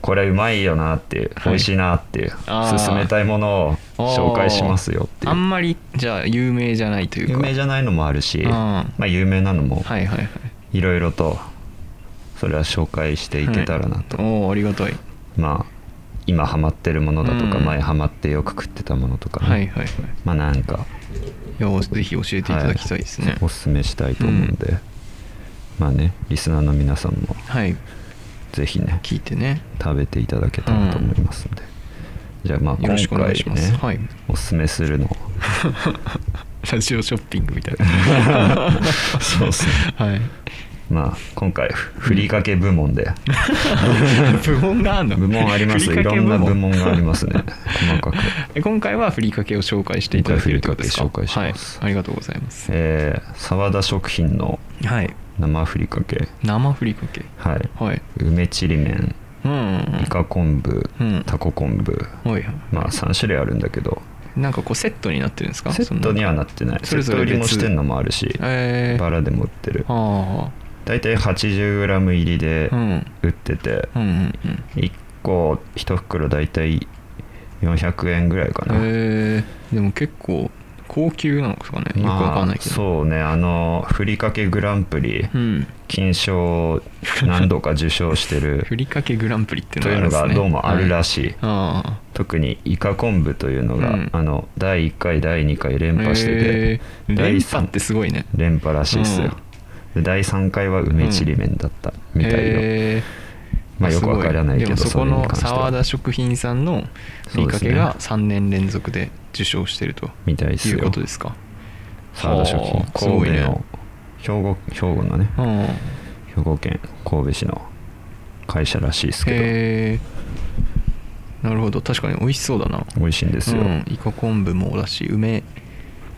これうまいよなっていう
はい。
美味しいなっていう勧めたいものを紹介しますよっていう。
あんまりじゃあ有名じゃないというか。
有名じゃないのもあるし
うん。
まあ有名なのも
はいはいはい。
いろいろとそれは紹介していけたらなと、
おおありがたい。
まあ今ハマってるものだとか
うん。
前ハマってよく食ってたものとかね、
はいはいはい。
まあなんか
いやぜひ教えていただきたいですね。
はい。おすすめしたいと思うんで、まあねリスナーの皆さんも
はい。
ぜひね
聞いてね。
食べていただけたらと思いますので、じゃあまあ今
よろしくお願
回
いします。
ね、
はい。
おすすめするの。<laughs>
ラジオショッピングみたいな。<laughs>
そうですね。
はい
まあ今回ふりかけ部門で。<laughs>
部門があるの？
部門あります。いろんな部門がありますね。細かく。<laughs>
え今回はふりかけを紹介していただけるってことですか？
紹介します。
はい、ありがとうございます。
えー沢田食品の
はい。
生ふりかけ。
生ふりかけ？
はい。
はい。
梅ちりめん
うん
イカ昆布、
うん。
タコ昆布。
はいはい。
まあ3種類あるんだけど。
なんかこうセットになってるんですか？
セットにはな
っ
ってない。
それぞれ
売りも
別
してんのもあるし。
えー、
バラでも売ってる。
あ
大体 80g 入りで売ってて
うんうんうん
1個1袋大体400円ぐらいかな、
えー、でも結構高級なのですかね。よくわかんないけど、
そうね。あのふりかけグランプリ
うん。
金賞何度か受賞してる <laughs>
ふりかけグランプリっていう
の
のがね。
がどうもあるら
い、
しい、
あ
特にイカ昆布というのが、
うん。
あの第1回第2回連
あ
覇してて、
えー。
第
連
三
覇ってすごいね。
連覇らしいですよ、で第3回は梅ちりめんだったみたいよ、
えー。
まあよくわからないけど
そこの
それに関しては。
沢田食品さんのふりかけが3年連続で受賞してると
みたいですよ。
いうことですか？
沢田食品神戸の兵庫兵庫のね。
うん。
兵庫県神戸市の会社らしいですけど、
へえなるほど。確かに美味しそうだな。
美味しいんですよ、
うん、イカ昆布もだし梅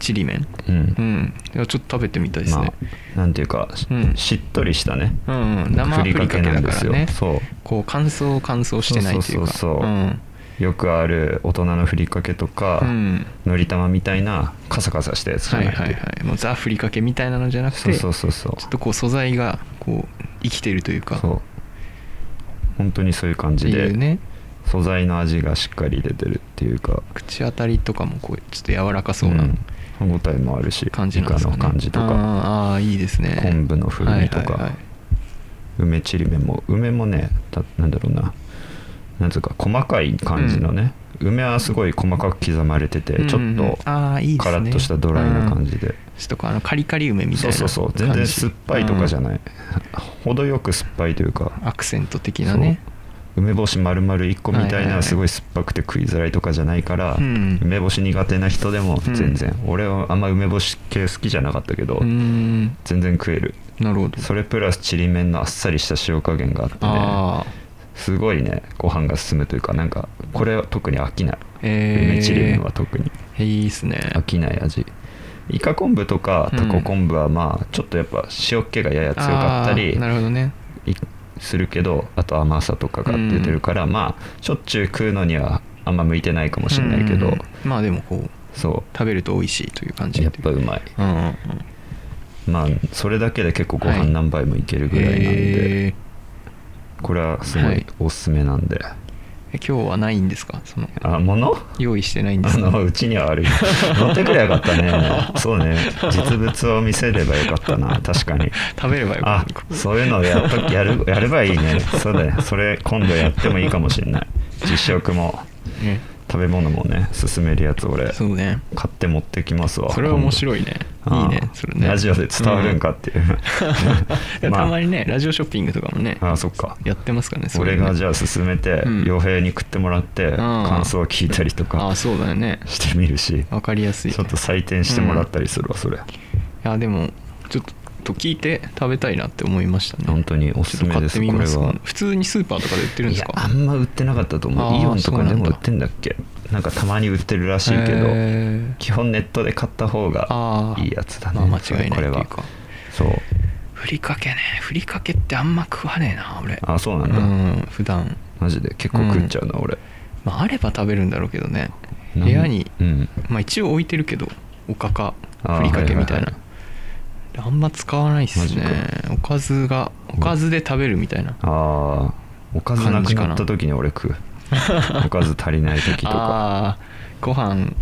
ちりめん？
うん。
うん。いやちょっと食べてみたいです
ま
ね、
あなんていうか、
うん。
しっとりしたね。
うんうん。生ふりかけだからね。
そう。
こう乾燥乾燥してないというか。
そうそうそうそう。ん。よくある大人のふりかけとか、
うん。
のり玉みたいなカサカサしたやつじゃないい
ははいはい。もうザふりかけみたいなのじゃなくて
そうそうそうそう。
ちょっとこう素材がこう生きてるというか。
そう。本当にそういう感じで
ね。
素材の味がしっかり出てるっていうか。
口当たりとかもこうちょっと柔らかそうな。
うん歯応えもあるし
感じね。
の感じとか
あーあーいいですね。
昆布の風味とか、
はいはいはい。
梅ちりめんも梅もねたなんだろうななんつうか細かい感じのね、梅はすごい細かく刻まれてて、
うん
ちょっと
ああいいですね。
カラッとしたドライな感じで、
ちょっとあのカリカリ梅みたいな
そうそうそう。全然酸っぱいとかじゃ
ない、
程よく酸っぱいというか。
うんアクセント的なね
梅干し丸々1個みたいないすごい酸っぱくて食いづらいとかじゃないから、
うん。
梅干し苦手な人でも全然、俺はあんま梅干し系好きじゃなかったけど、
うーん。
全然食える。
なるほど。
それプラスちりめんのあっさりした塩加減があってね。すごいねご飯が進むというかなんかこれは特に飽きない、
えー。
梅ちりめんは特に。
えいいっすね。
飽きない味。イカ昆布とかタコ昆布はまあちょっとやっぱ塩気がやや強かったり
あーなるほどね。
いするけどあと甘さとかが出てるから、まあしょっちゅう食うのにはあんま向いてないかもしれないけど、
うん。まあでもこう
そ
食べると美味しいという感じ
うやっぱうまい。
うんうんうん。
まあそれだけで結構ご
はい。
飯何杯もいけるぐらいなんで、
へ
これはすご
はい。い
おすすめなんで、
ーえ今日はないんですか？その
あもの
用意してないんで
あ
すか？
のうちにはある持ってくればよかったね。<laughs> そうね。実物を見せればよかったな。確かに。
食べればよか
あ
った。
そういうのをやっとやるやればいいね。そうだねそれ今度やってもいいかもしれない。実食も。
ね
食べ物もね勧めるやつ俺
そうね。
買って持ってきますわ。
それは面白いね。いいねそれね。
ラジオで伝わるんかっていう、
いや <laughs>
まあ。
たまにねラジオショッピングとかもね
ああそっか。
やってますからねそういう
俺がじゃあ勧めて
うん。
傭兵に食ってもらって感想を聞いたりと
あ
か
あそうだよね。
してみるし
わかりやすい。
ちょっと採点してもらったりするわそれ。
いやでもちょっと聞いて食べたいなって思いましたね。
本当におすすめですこれは。
普通にスーパーとかで売ってるん
い
ですか？
やあんま売ってなかったと思う。イオンとかでも売ってんだっけ？なんかたまに売ってるらしいけど、基本ネットで買った方がいいやつだね
まあ間違いない
これは
っていうか。
そう。
ふりかけね。ふりかけってあんま食わねえな俺。
あそうなんだ、
うん普段。
マジで？結構食っちゃうな、俺。
まああれば食べるんだろうけどね。部屋に。
うん。
まあ一応置いてるけど。おかか。ふりかけみたいな、
はいはい
あんま使わないっすね。おかずがおかずで食べるみたいな。
ああおかずなくなった時に俺食う。<laughs> おかず足りない時とか。
ああご飯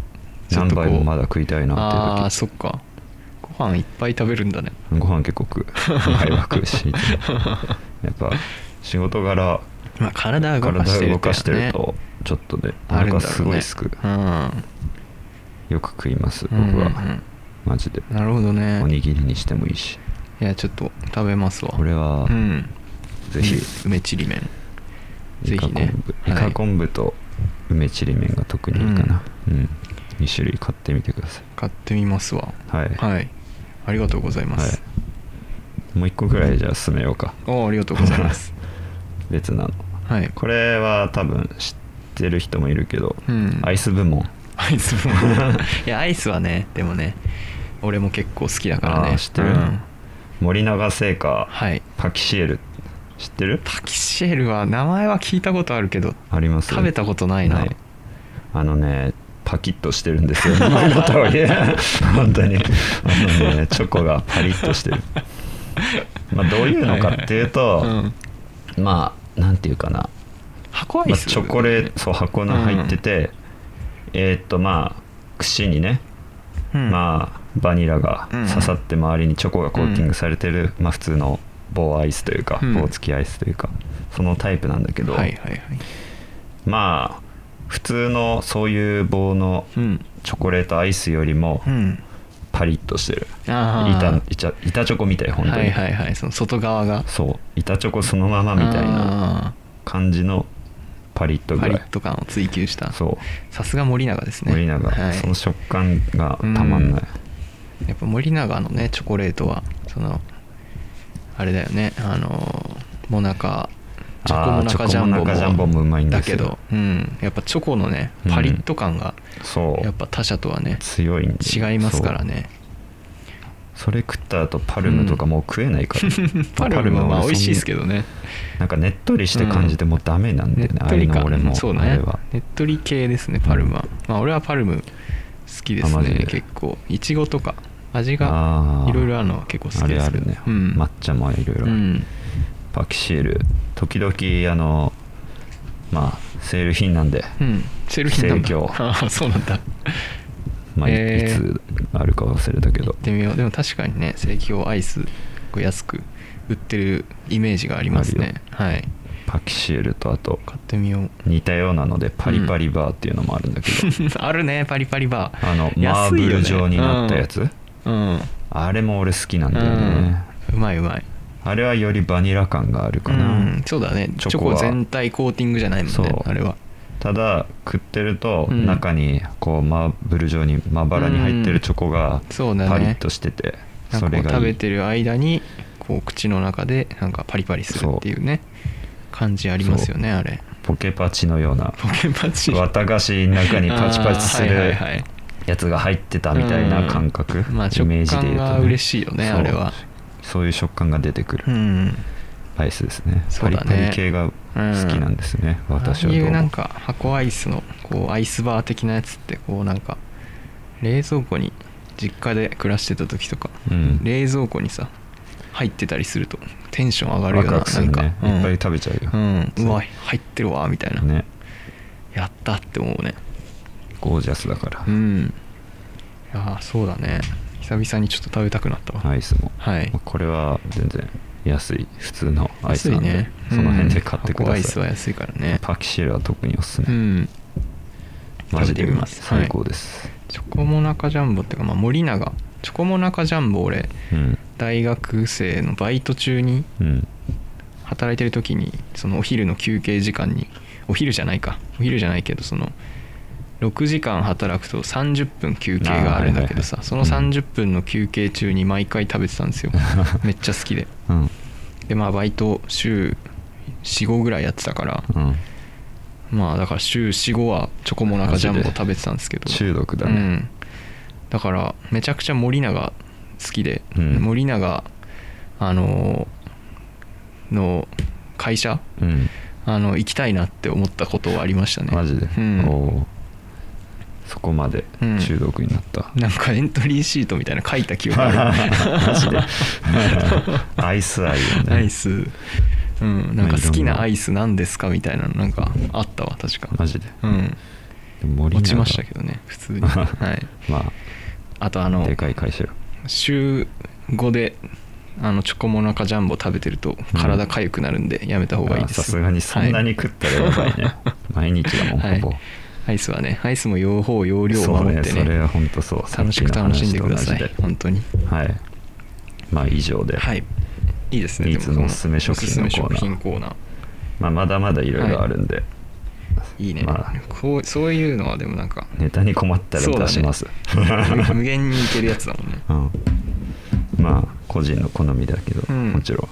何杯もまだ食いたいな
ああ
っていう
そっか。ご飯いっぱい食べるんだね。
時ご飯結構食う。2杯は食うし <laughs> やっぱ仕事柄
まあ体動かしてる
体動かしてる
ね
とちょっとねお腹すごいすく
う。ん
よく食います僕
うんうんう
は
ん
マジで。
なるほどね。
おにぎりにしてもいいし。
いやちょっと食べますわ。
これは
うん。
ぜひ。
梅ちりめん。ぜひね。
イ
はい。
カ昆布と梅ちりめんが特にいいかな。うん。2種類買ってみてくださ
買ってみますわ。
いはい。
はい。ありがとうございます、
もう一個ぐらいじゃあ進めようか。
おありがとうございます。<laughs>
別なの。
はい。
これは多分知ってる人もいるけど、
うん。
アイス部門。
アイスも <laughs> いやアイスはねでもね俺も結構好きだからね。
知ってる。
うん。
森永製菓
はい。
パキシエル。知ってる？
パキシエルは名前は聞いたことあるけど
あります？
食べたことないな、
あのねパキッとしてるんですよ。名前の通り本当に。あのねチョコがパリッとしてる。まあどういうのかっていうと、
うん。
まあなんていうかな、まあ、
箱アイス、
チョコレートそう箱の入ってて、えーっとまあ串にね、
うん。
まあバニラが刺さって周りにチョコがコーティングされてる、まあ普通の棒アイスというか、
うん。
棒付きアイスというかそのタイプなんだけど、
はいはいはい。
まあ普通のそういう棒の
うん。
チョコレートアイスよりも
うん。
パリッとしてる、
あー。
板板板チョコみたい本当に、
はいはいはい。その外側が。
そう。板チョコそのままみたいな
あ
感じのパリッと
ーパリッと感を追求した。
そう。
さすが森永ですね。
森永、
はい、
その食感がたまんない、
やっぱ森永のねチョコレートはそのあれだよねあのモナカチョコモナカジャンボ
もうまいん
だけど、うん、やっぱチョコのね
うん。
パリッと感が
そう。
やっぱ他社とはね
強い
違いますからね。
それ食った後パルムとかもう食えないから、<laughs>
パルムは美味しいですけ
ど
どね。
なんかねっとりして感じてもうダメなんだ
ね
よね、
っとり感
ああいうの俺も
そうね
あれは。
ね。っとり系ですねパルムは、まあ俺はパルム好きですね結構。いちごとか。味が
あー。
いろいろあるのは結構好
あ
きです。
れあるね、
うん、
抹茶もいろいろ、
うん。
パキシエル。時々あのまあセール品なんで、
うん。セルフィンなんだ。<laughs> ああそうなんだ。
まあ、い
へー。
いつあるか忘れたけど。
行ってみよう。でも確かにね盛況アイス安く売ってるイメージがありますね。はい
パキシエルとあと
買ってみよう。
似たようなのでパリパリバーっていうのもあるんだけど、<laughs>
あるねパリパリバー。
あのマーブル状になったやつ、
うん、うん。
あれも俺好きなんだよね、
うまいうまい。
あれはよりバニラ感があるかな、
うん、そうだね。チョコ全体コーティングじゃないもんねあれは。
ただ食ってると
うん。
中にこうマーブル状にまばらに入ってるチョコがパリッとしててそれが
食べてる間にこう口の中でなんかパリパリするっていうね感じありますよねあれ。
ポケパチのような。
ポケパチ。
綿菓子の中にパチパチするやつが入ってたみたいな感覚、
うんまあ
イメージで言うと、
食感が嬉しいよねあれは。
そういう食感が出てくる。
うん。
アイスですね、
そうだね。
パリパリ系が好きなんですね、私はども。
ああいううなんか箱アイスのこうアイスバー的なやつってこうなんか冷蔵庫に実家で暮らしてた時とか、
うん。
冷蔵庫にさ入ってたりするとテンション上がるよな
ね。
なんか、うん
いっぱい食べちゃうよ、
うん、
そう。
うわ入ってるわみたいな、
ね。
やったって思うね。
ゴージャスだから、
うん。いやーそうだね。久々にちょっと食べたくなったわ。
アイスも、
はい。
まあこれは全然安い。普通のアイスなんで、
ね。
その辺で買ってく
うん箱アイ
ださい、
スは安いからね。
パキシエルは特におすすめ、
うん。
マジで
食べてみます。
最高です、
チョコモナカジャンボっていうか、まあ、森永チョコモナカジャンボ俺
うん。
大学生のバイト中に
うん。
働いてる時にそのお昼の休憩時間にお昼じゃないか。お昼じゃないけどその6時間働くと30分休憩があるんだけどさ
はいはいはい。
30分の休憩中に毎回食べてたんですよ。めっちゃ好きで。<laughs>
うん。
でまあバイト週45ぐらいやってたから
うん。
まあだから週45はチョコモナカジャンボ食べてたんですけど。
中毒だね。
うん、だからめちゃくちゃ森永好きで、
うん。
森永あのの会社？
うん。
あの行きたいなって思ったことはありましたね。
マジで、
うん。
そこまで
うん。
中毒になった、
なんかエントリーシートみたいなの書いた記憶ある。<laughs>
マジで？<laughs> アイス愛よね。
アイス。うん。なんか好きなアイスなんですかみたいなのなんかあったわ確か。
マジで？
うん。落ちましたけどね普通に。<laughs> はい。
まあ
あとあの
でかい会社よ。
週5であのチョコモナカジャンボ食べてると体かゆくなるんでやめた方がいいです
あさすがにそんなに食ったらやばいね、<laughs> 毎日だもん
はい。
ほぼ、
アイスはねアイスも用法用量を守ってね
ねそれは本当そう。
楽しく楽しんでください本当に。
はい。まあ以上で、
はい。いいですね
いつのおすすめ食品のコーナー。
おすすめ食品コーナー。
まあ、まだまだいろいろあるんで、
いいね、
まあ。
こうそういうのはでもなんか
ネタに困ったら出します、
無無限にいけるやつだもんね。
うん、まあ個人の好みだけど、
うん。
もちろん。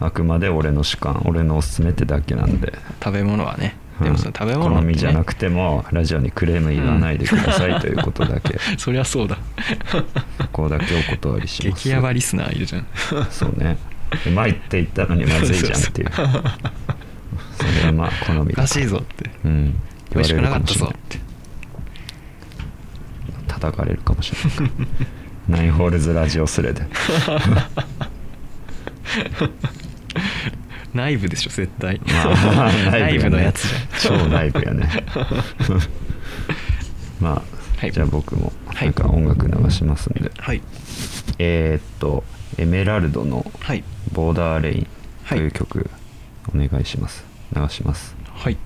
あくまで俺の主観俺のおすすめってだけなんで。
食べ物はね。
うん。
でもその食べ物ね。
好みじゃなくてもラジオにクレーム言わないでくださいということだけ、<laughs>
そりゃそうだ。
そこだけお断りします。
激ヤバリスナーいるじゃん。
そうね。うまいって言ったのにまずいじゃんっていうそれはまあ好みだ
ら。しいぞって。
うん。
美味しくなかったぞって。
叩かれるかもしれない。<laughs> ナインホールズラジオスレで。
内部でしょ絶対、
まあ
内部のやつじゃん。
超ライブやね。<laughs> まあ、
はい。
じゃあ僕も
はい。
なんか音楽流しますんで、
はい。
えーっとエメラルドの
はい「
ボーダーレイン」という曲お願いします流します。
はい。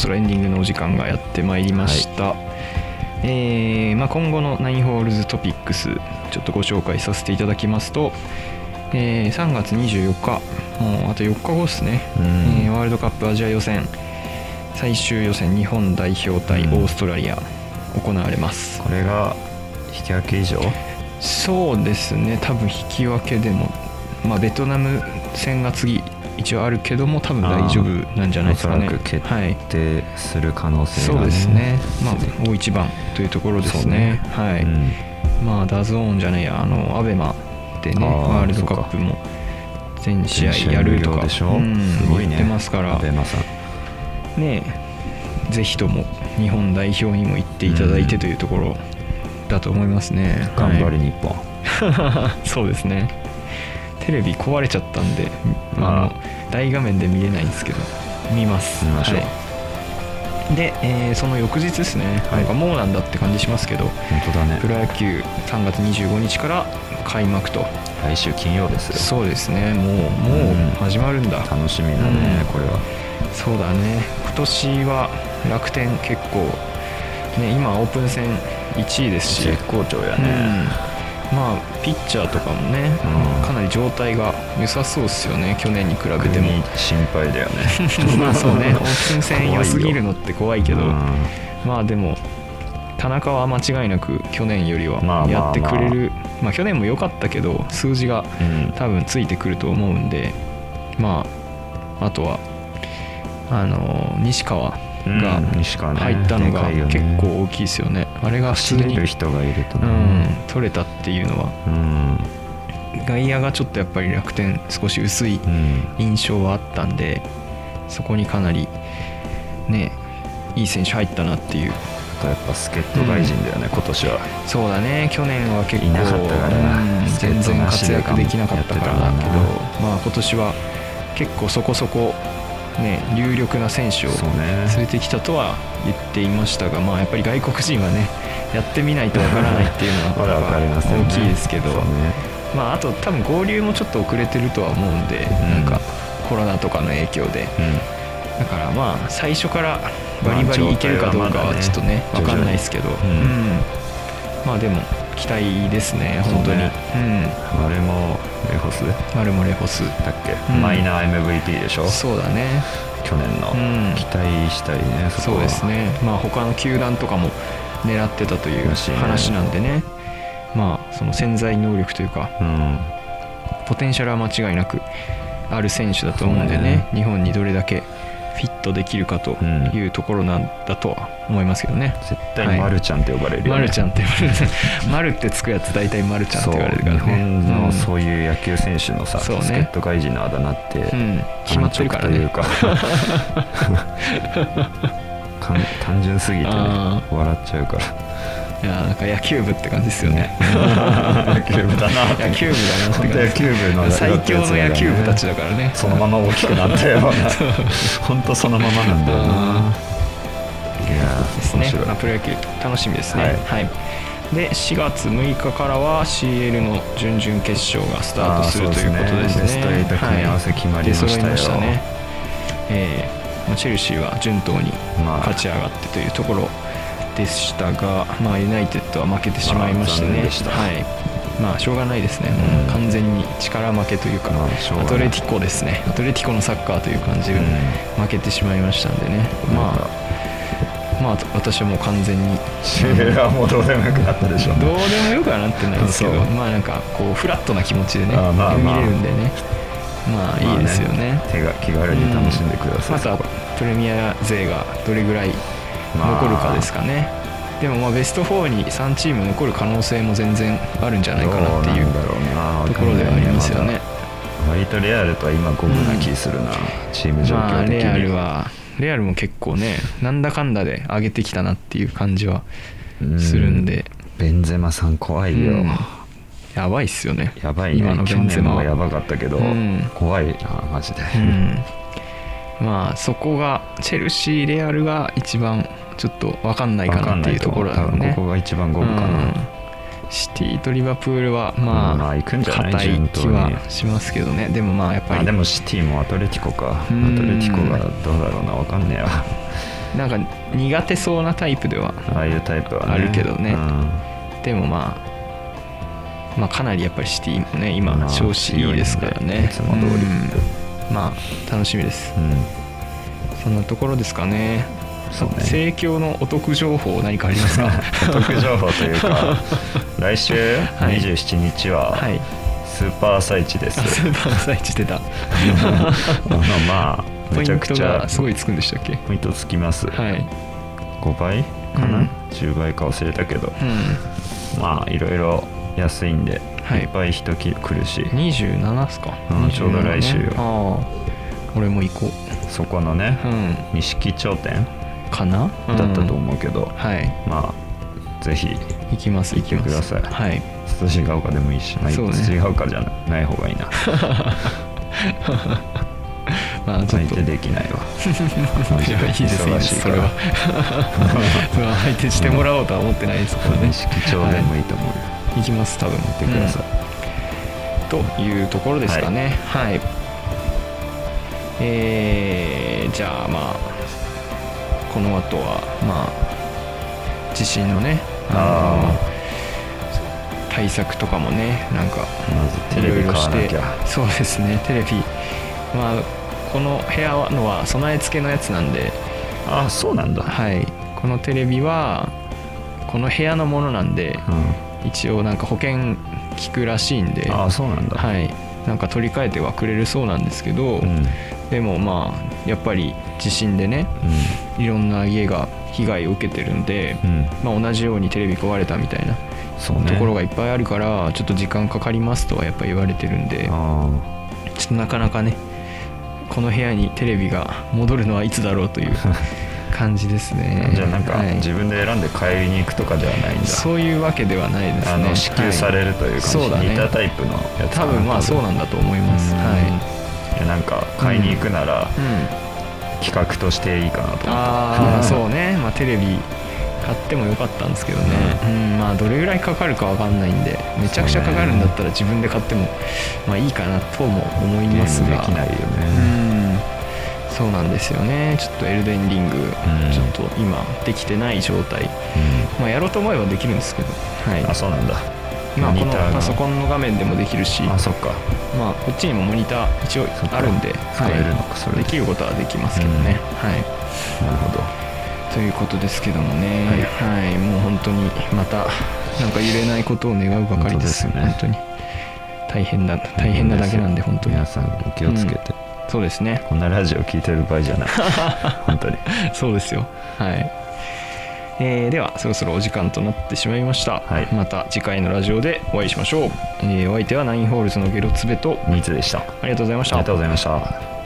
そろエンディングのお時間がやってまいりました、えーまあ、今後の9ホールズトピックスちょっとご紹介させていただきますと、えー3月24日もうあと4日後ですね、
うん。
えーワールドカップアジア予選最終予選日本代表対
うん。
オーストラリア行われます、
これが引き分け以上？
そうですね。多分引き分けでも、まあ、ベトナム戦が次一応あるけども多分大丈夫なんじゃないですかね。
おそらく決
はい
定する可能性が、
そうですね、まあ、大一番というところですね、はい、
うん。
まあ、 DAZN じゃないや、あの ABEMA でね、ワールドカップも全試合やるとか、
でしょ。
うん
すごいね。
言ってますから、ねえぜひとも日本代表にも行っていただいてというところだと思いますね。
頑張
はい。
れ日本、<laughs>
そうですねテレビ壊れちゃったんで、
まあ
大画面で見れないんですけど見ます。
見ましょう。
はい。で、えーその翌日ですね、
はい。
なんかもうなんだって感じしますけど
本当だね。
プロ野球3月25日から開幕と。
来週金曜ですよ。
そうですね。もうもう始まるんだ、
楽しみだね、
うん。
これは。
そうだね。今年は楽天結構ね今オープン戦1位ですし。
絶好調や
うん。
ね、
まあピッチャーとかもね、
うん。
かなり状態が良さそうですよね去年に比べても。
国心配だよね。<laughs>
まあそうね。オープン戦良すぎるのって怖いけど。
うん。
まあでも田中は間違いなく去年よりは
まあまあまあ。
やってくれる。まあ去年も良かったけど数字が
うん。
多分ついてくると思うんで。まああとはあの西川が入ったのが結構大きいですよね。あれが普通に
る人がいると
う
ね
ん取れたっていうのは。
うん。
外野がちょっとやっぱり楽天少し薄い
うん。
印象はあったんでそこにかなりねいい選手入ったなっていう。
あとやっぱ助っ人外人だよね、今年は。
そうだね。去年は結構
いなかったからな。
うん全然活躍できなかったからだけどまあ今年は結構そこそこね有力な選手を連れてきたとは言っていましたがまあやっぱり外国人はねやってみないとわからないっていうの
まだ <laughs> わかりますよね。
大きいですけど、まああと多分合流もちょっと遅れてるとは思うんで、
ん。
なんかコロナとかの影響で。だからまあ最初からバリバリいけるかどうかはちょっとね分かんないですけど、
ん
うん。まあでも期待ですね本当に。う,、
そうねあれもレホス？
んマルモレホス。
だっけ、
うん。
マイナー MVP でしょ？
そうだね。
去年の、
うん。
期待したいねそこは。
そうですね。まあ他の球団とかも狙ってたという話なんでね。まあその潜在能力というか
うん。
ポテンシャルは間違いなくある選手だと思うんでね。
ね。
日本にどれだけフィットできるかというところなんだとは思いますけどね、
絶対マルちゃんって呼ばれるよね、
マルちゃんって言われる。<laughs> マルってつくやつ大体マルちゃんって
そう
言われるからね。
日本の
うん。
そういう野球選手のさ、
そうね。
助っ人外人のあだ名って、
うん。決まってるからね。
というか <laughs> 単純すぎてね
あ
笑っちゃうから
いやなんか野球部って感じですよね。
野球部だな。
野球部だな
本当野球部の
最強の野球部たちだからね。
そのまま大きくなったような。<laughs> 本当そのままなんだよな。
あ
いや
ですね。まあ、プロ野球楽しみですね。
はい。
はい、で4月6日からは CL の準々決勝がスタートするということですね。
ですね。ベスト8組み合わせ決まりましたよ。
出揃いましたね。えーまあチェルシーは順当に
まあ。
勝ち上がってというところでしたが、まあ、ユナイテッドは負けてしまいましてね、はい。まあしょうがないですね、もう完全に力負けというか、
まあ
アトレティコですね。アトレティコのサッカーという感じで負けてしまいましたんでね、まあまあ私はもう完全に
シェはもうどうでもよくなったでしょ
どうでもよくはなってないですけどまあなんかこうフラットな気持ちでね
あまあまあ。
見れるんでね。まあいいですよね,、
まあ手が気軽に楽しんでください、
またプレミア勢がどれぐらい残るかですかね、でもまあベスト4に3チーム残る可能性も全然あるんじゃないかなっていうところではありますよね。
まだ割とレアルとは今五分な気するな、チーム状
まあ
況的に、
レアルはレアルも結構ねなんだかんだで上げてきたなっていう感じはするんで、
ベンゼマさん怖いよ、
うん。やばいっすよね。
やばい
今の
去
ンゼマは。
年もやばかったけど、
うん。
怖いなマジで、
うんまあそこがチェルシーレアルが一番ちょっと分かんないかなっていうところだよね。
わかんない。と思う多分ここが一番五分かな、
うん。シティとリバプールはまあ、
まあ行くんじゃない？
硬い気はしますけどね。でもまあやっぱり
あでもシティもアトレティコか。アト
うん
レティコがどうだろうな。わかんねえわ。
なんか苦手そうなタイプでは
ああいうタイプはね。
あるけどね。
うん。
でもまあまあかなりやっぱりシティもね今
まあ
調子いいですからね。
いつも通り
うんまあ楽しみです。
うん。
そんなところですかね。盛況のお得情報何かありますか？<laughs>
お得情報というか <laughs> 来週
はい。
27日は
はい。
スーパー朝市です、
あスーパー朝市出た。<laughs>
まあめちゃくちゃ
がすごいつくんでしたっけ？
ポイントつきます、
はい。
5倍かな、
うん。
10倍か忘れたけど。
うん。
まあいろいろ安いんで、
はい。
い、っぱい人来るし。
27っすか、
うんちょうど来週よ。
ああ。俺も行こ
そこのね
ううん。
錦町店
かな？
だったと
う、
思うけど、
ん。はい。
まあぜひ。
行きます行
ってください。
はい。
辻ヶ丘でもいいし、まあ、
そうね。
辻ヶ丘じゃない方がいいな。<laughs>
まあちょっと。
相手できないわ。<laughs>
いやいいですいいですそれは。<laughs> 相手してもらおうとは思ってないですからね。
錦町でもいいと思うよ、
行きます多分
行ってください、
というところですかね。はい、えーじゃあまあこの後はまあ地震のね
あ
の対策とかもねなんか
まずテレビ買わなき
いろいろ
ゃ
してそうですねテレビ。まあこの部屋のは備え付けのやつなんで。
あそうなんだ、
はい。このテレビはこの部屋のものなんで
う
一応なんか保険効くらしいんで
ん、あそうなんだ、
はい。なんか取り替えてはくれるそうなんですけど、
うん。
でもまあやっぱり地震でねいろんな家が被害を受けてるんで、
うん、うん、
まあ、同じようにテレビ壊れたみたいなところがいっぱいあるからちょっと時間かかりますとはやっぱ言われてるんで
あ
ちょっとなかなかねこの部屋にテレビが戻るのはいつだろうという <laughs> 感じですね。
あじゃあなんか
はい。
自分で選んで買いに行くとかではないんだ、
そういうわけではないですね。
あの支給されるというか、
そうだね。
似たタイプのやつ
多分まあそうなんだと思います。
うん。
はい。
やなんか買いに行くなら
い、うん、
企画としていいかなと思って。
ああ <laughs> そうね。まあテレビ買ってもよかったんですけどね、うん。まあどれぐらいかかるかわかんないんでめちゃくちゃかかるんだったら自分で買ってもまあいいかなとも思い
ゲ
ますが。
できないよね、
うんそうなんですよね。ちょっとエルデンリング、
ん。
ちょっと今できてない状態。まあやろうと思えばできるんですけど。はい。
あそうなんだ。
まあこのパソコンの画面でもできるし。
あそっか。
まあこっちにもモニター一応あるんで。
使えるのかそれで。
できることはできますけどね、はい。
なるほど。
ということですけどもね、はい、もう本当にまたなんか揺れないことを願うばかりです。
本当ですね。
本当に。大変だ大変なだけなんで本当に。
皆さんお気をつけて、
そうですね。
こんなラジオ聞いてる場合じゃない。<laughs> 本当に。
そうですよ。はい、えーではそろそろお時間となってしまいました、
はい。
また次回のラジオでお会いしましょう、えーお相手はナインホールズのゲロツベと
ニーツでした。あ
ありがとうございました。
りがとうございました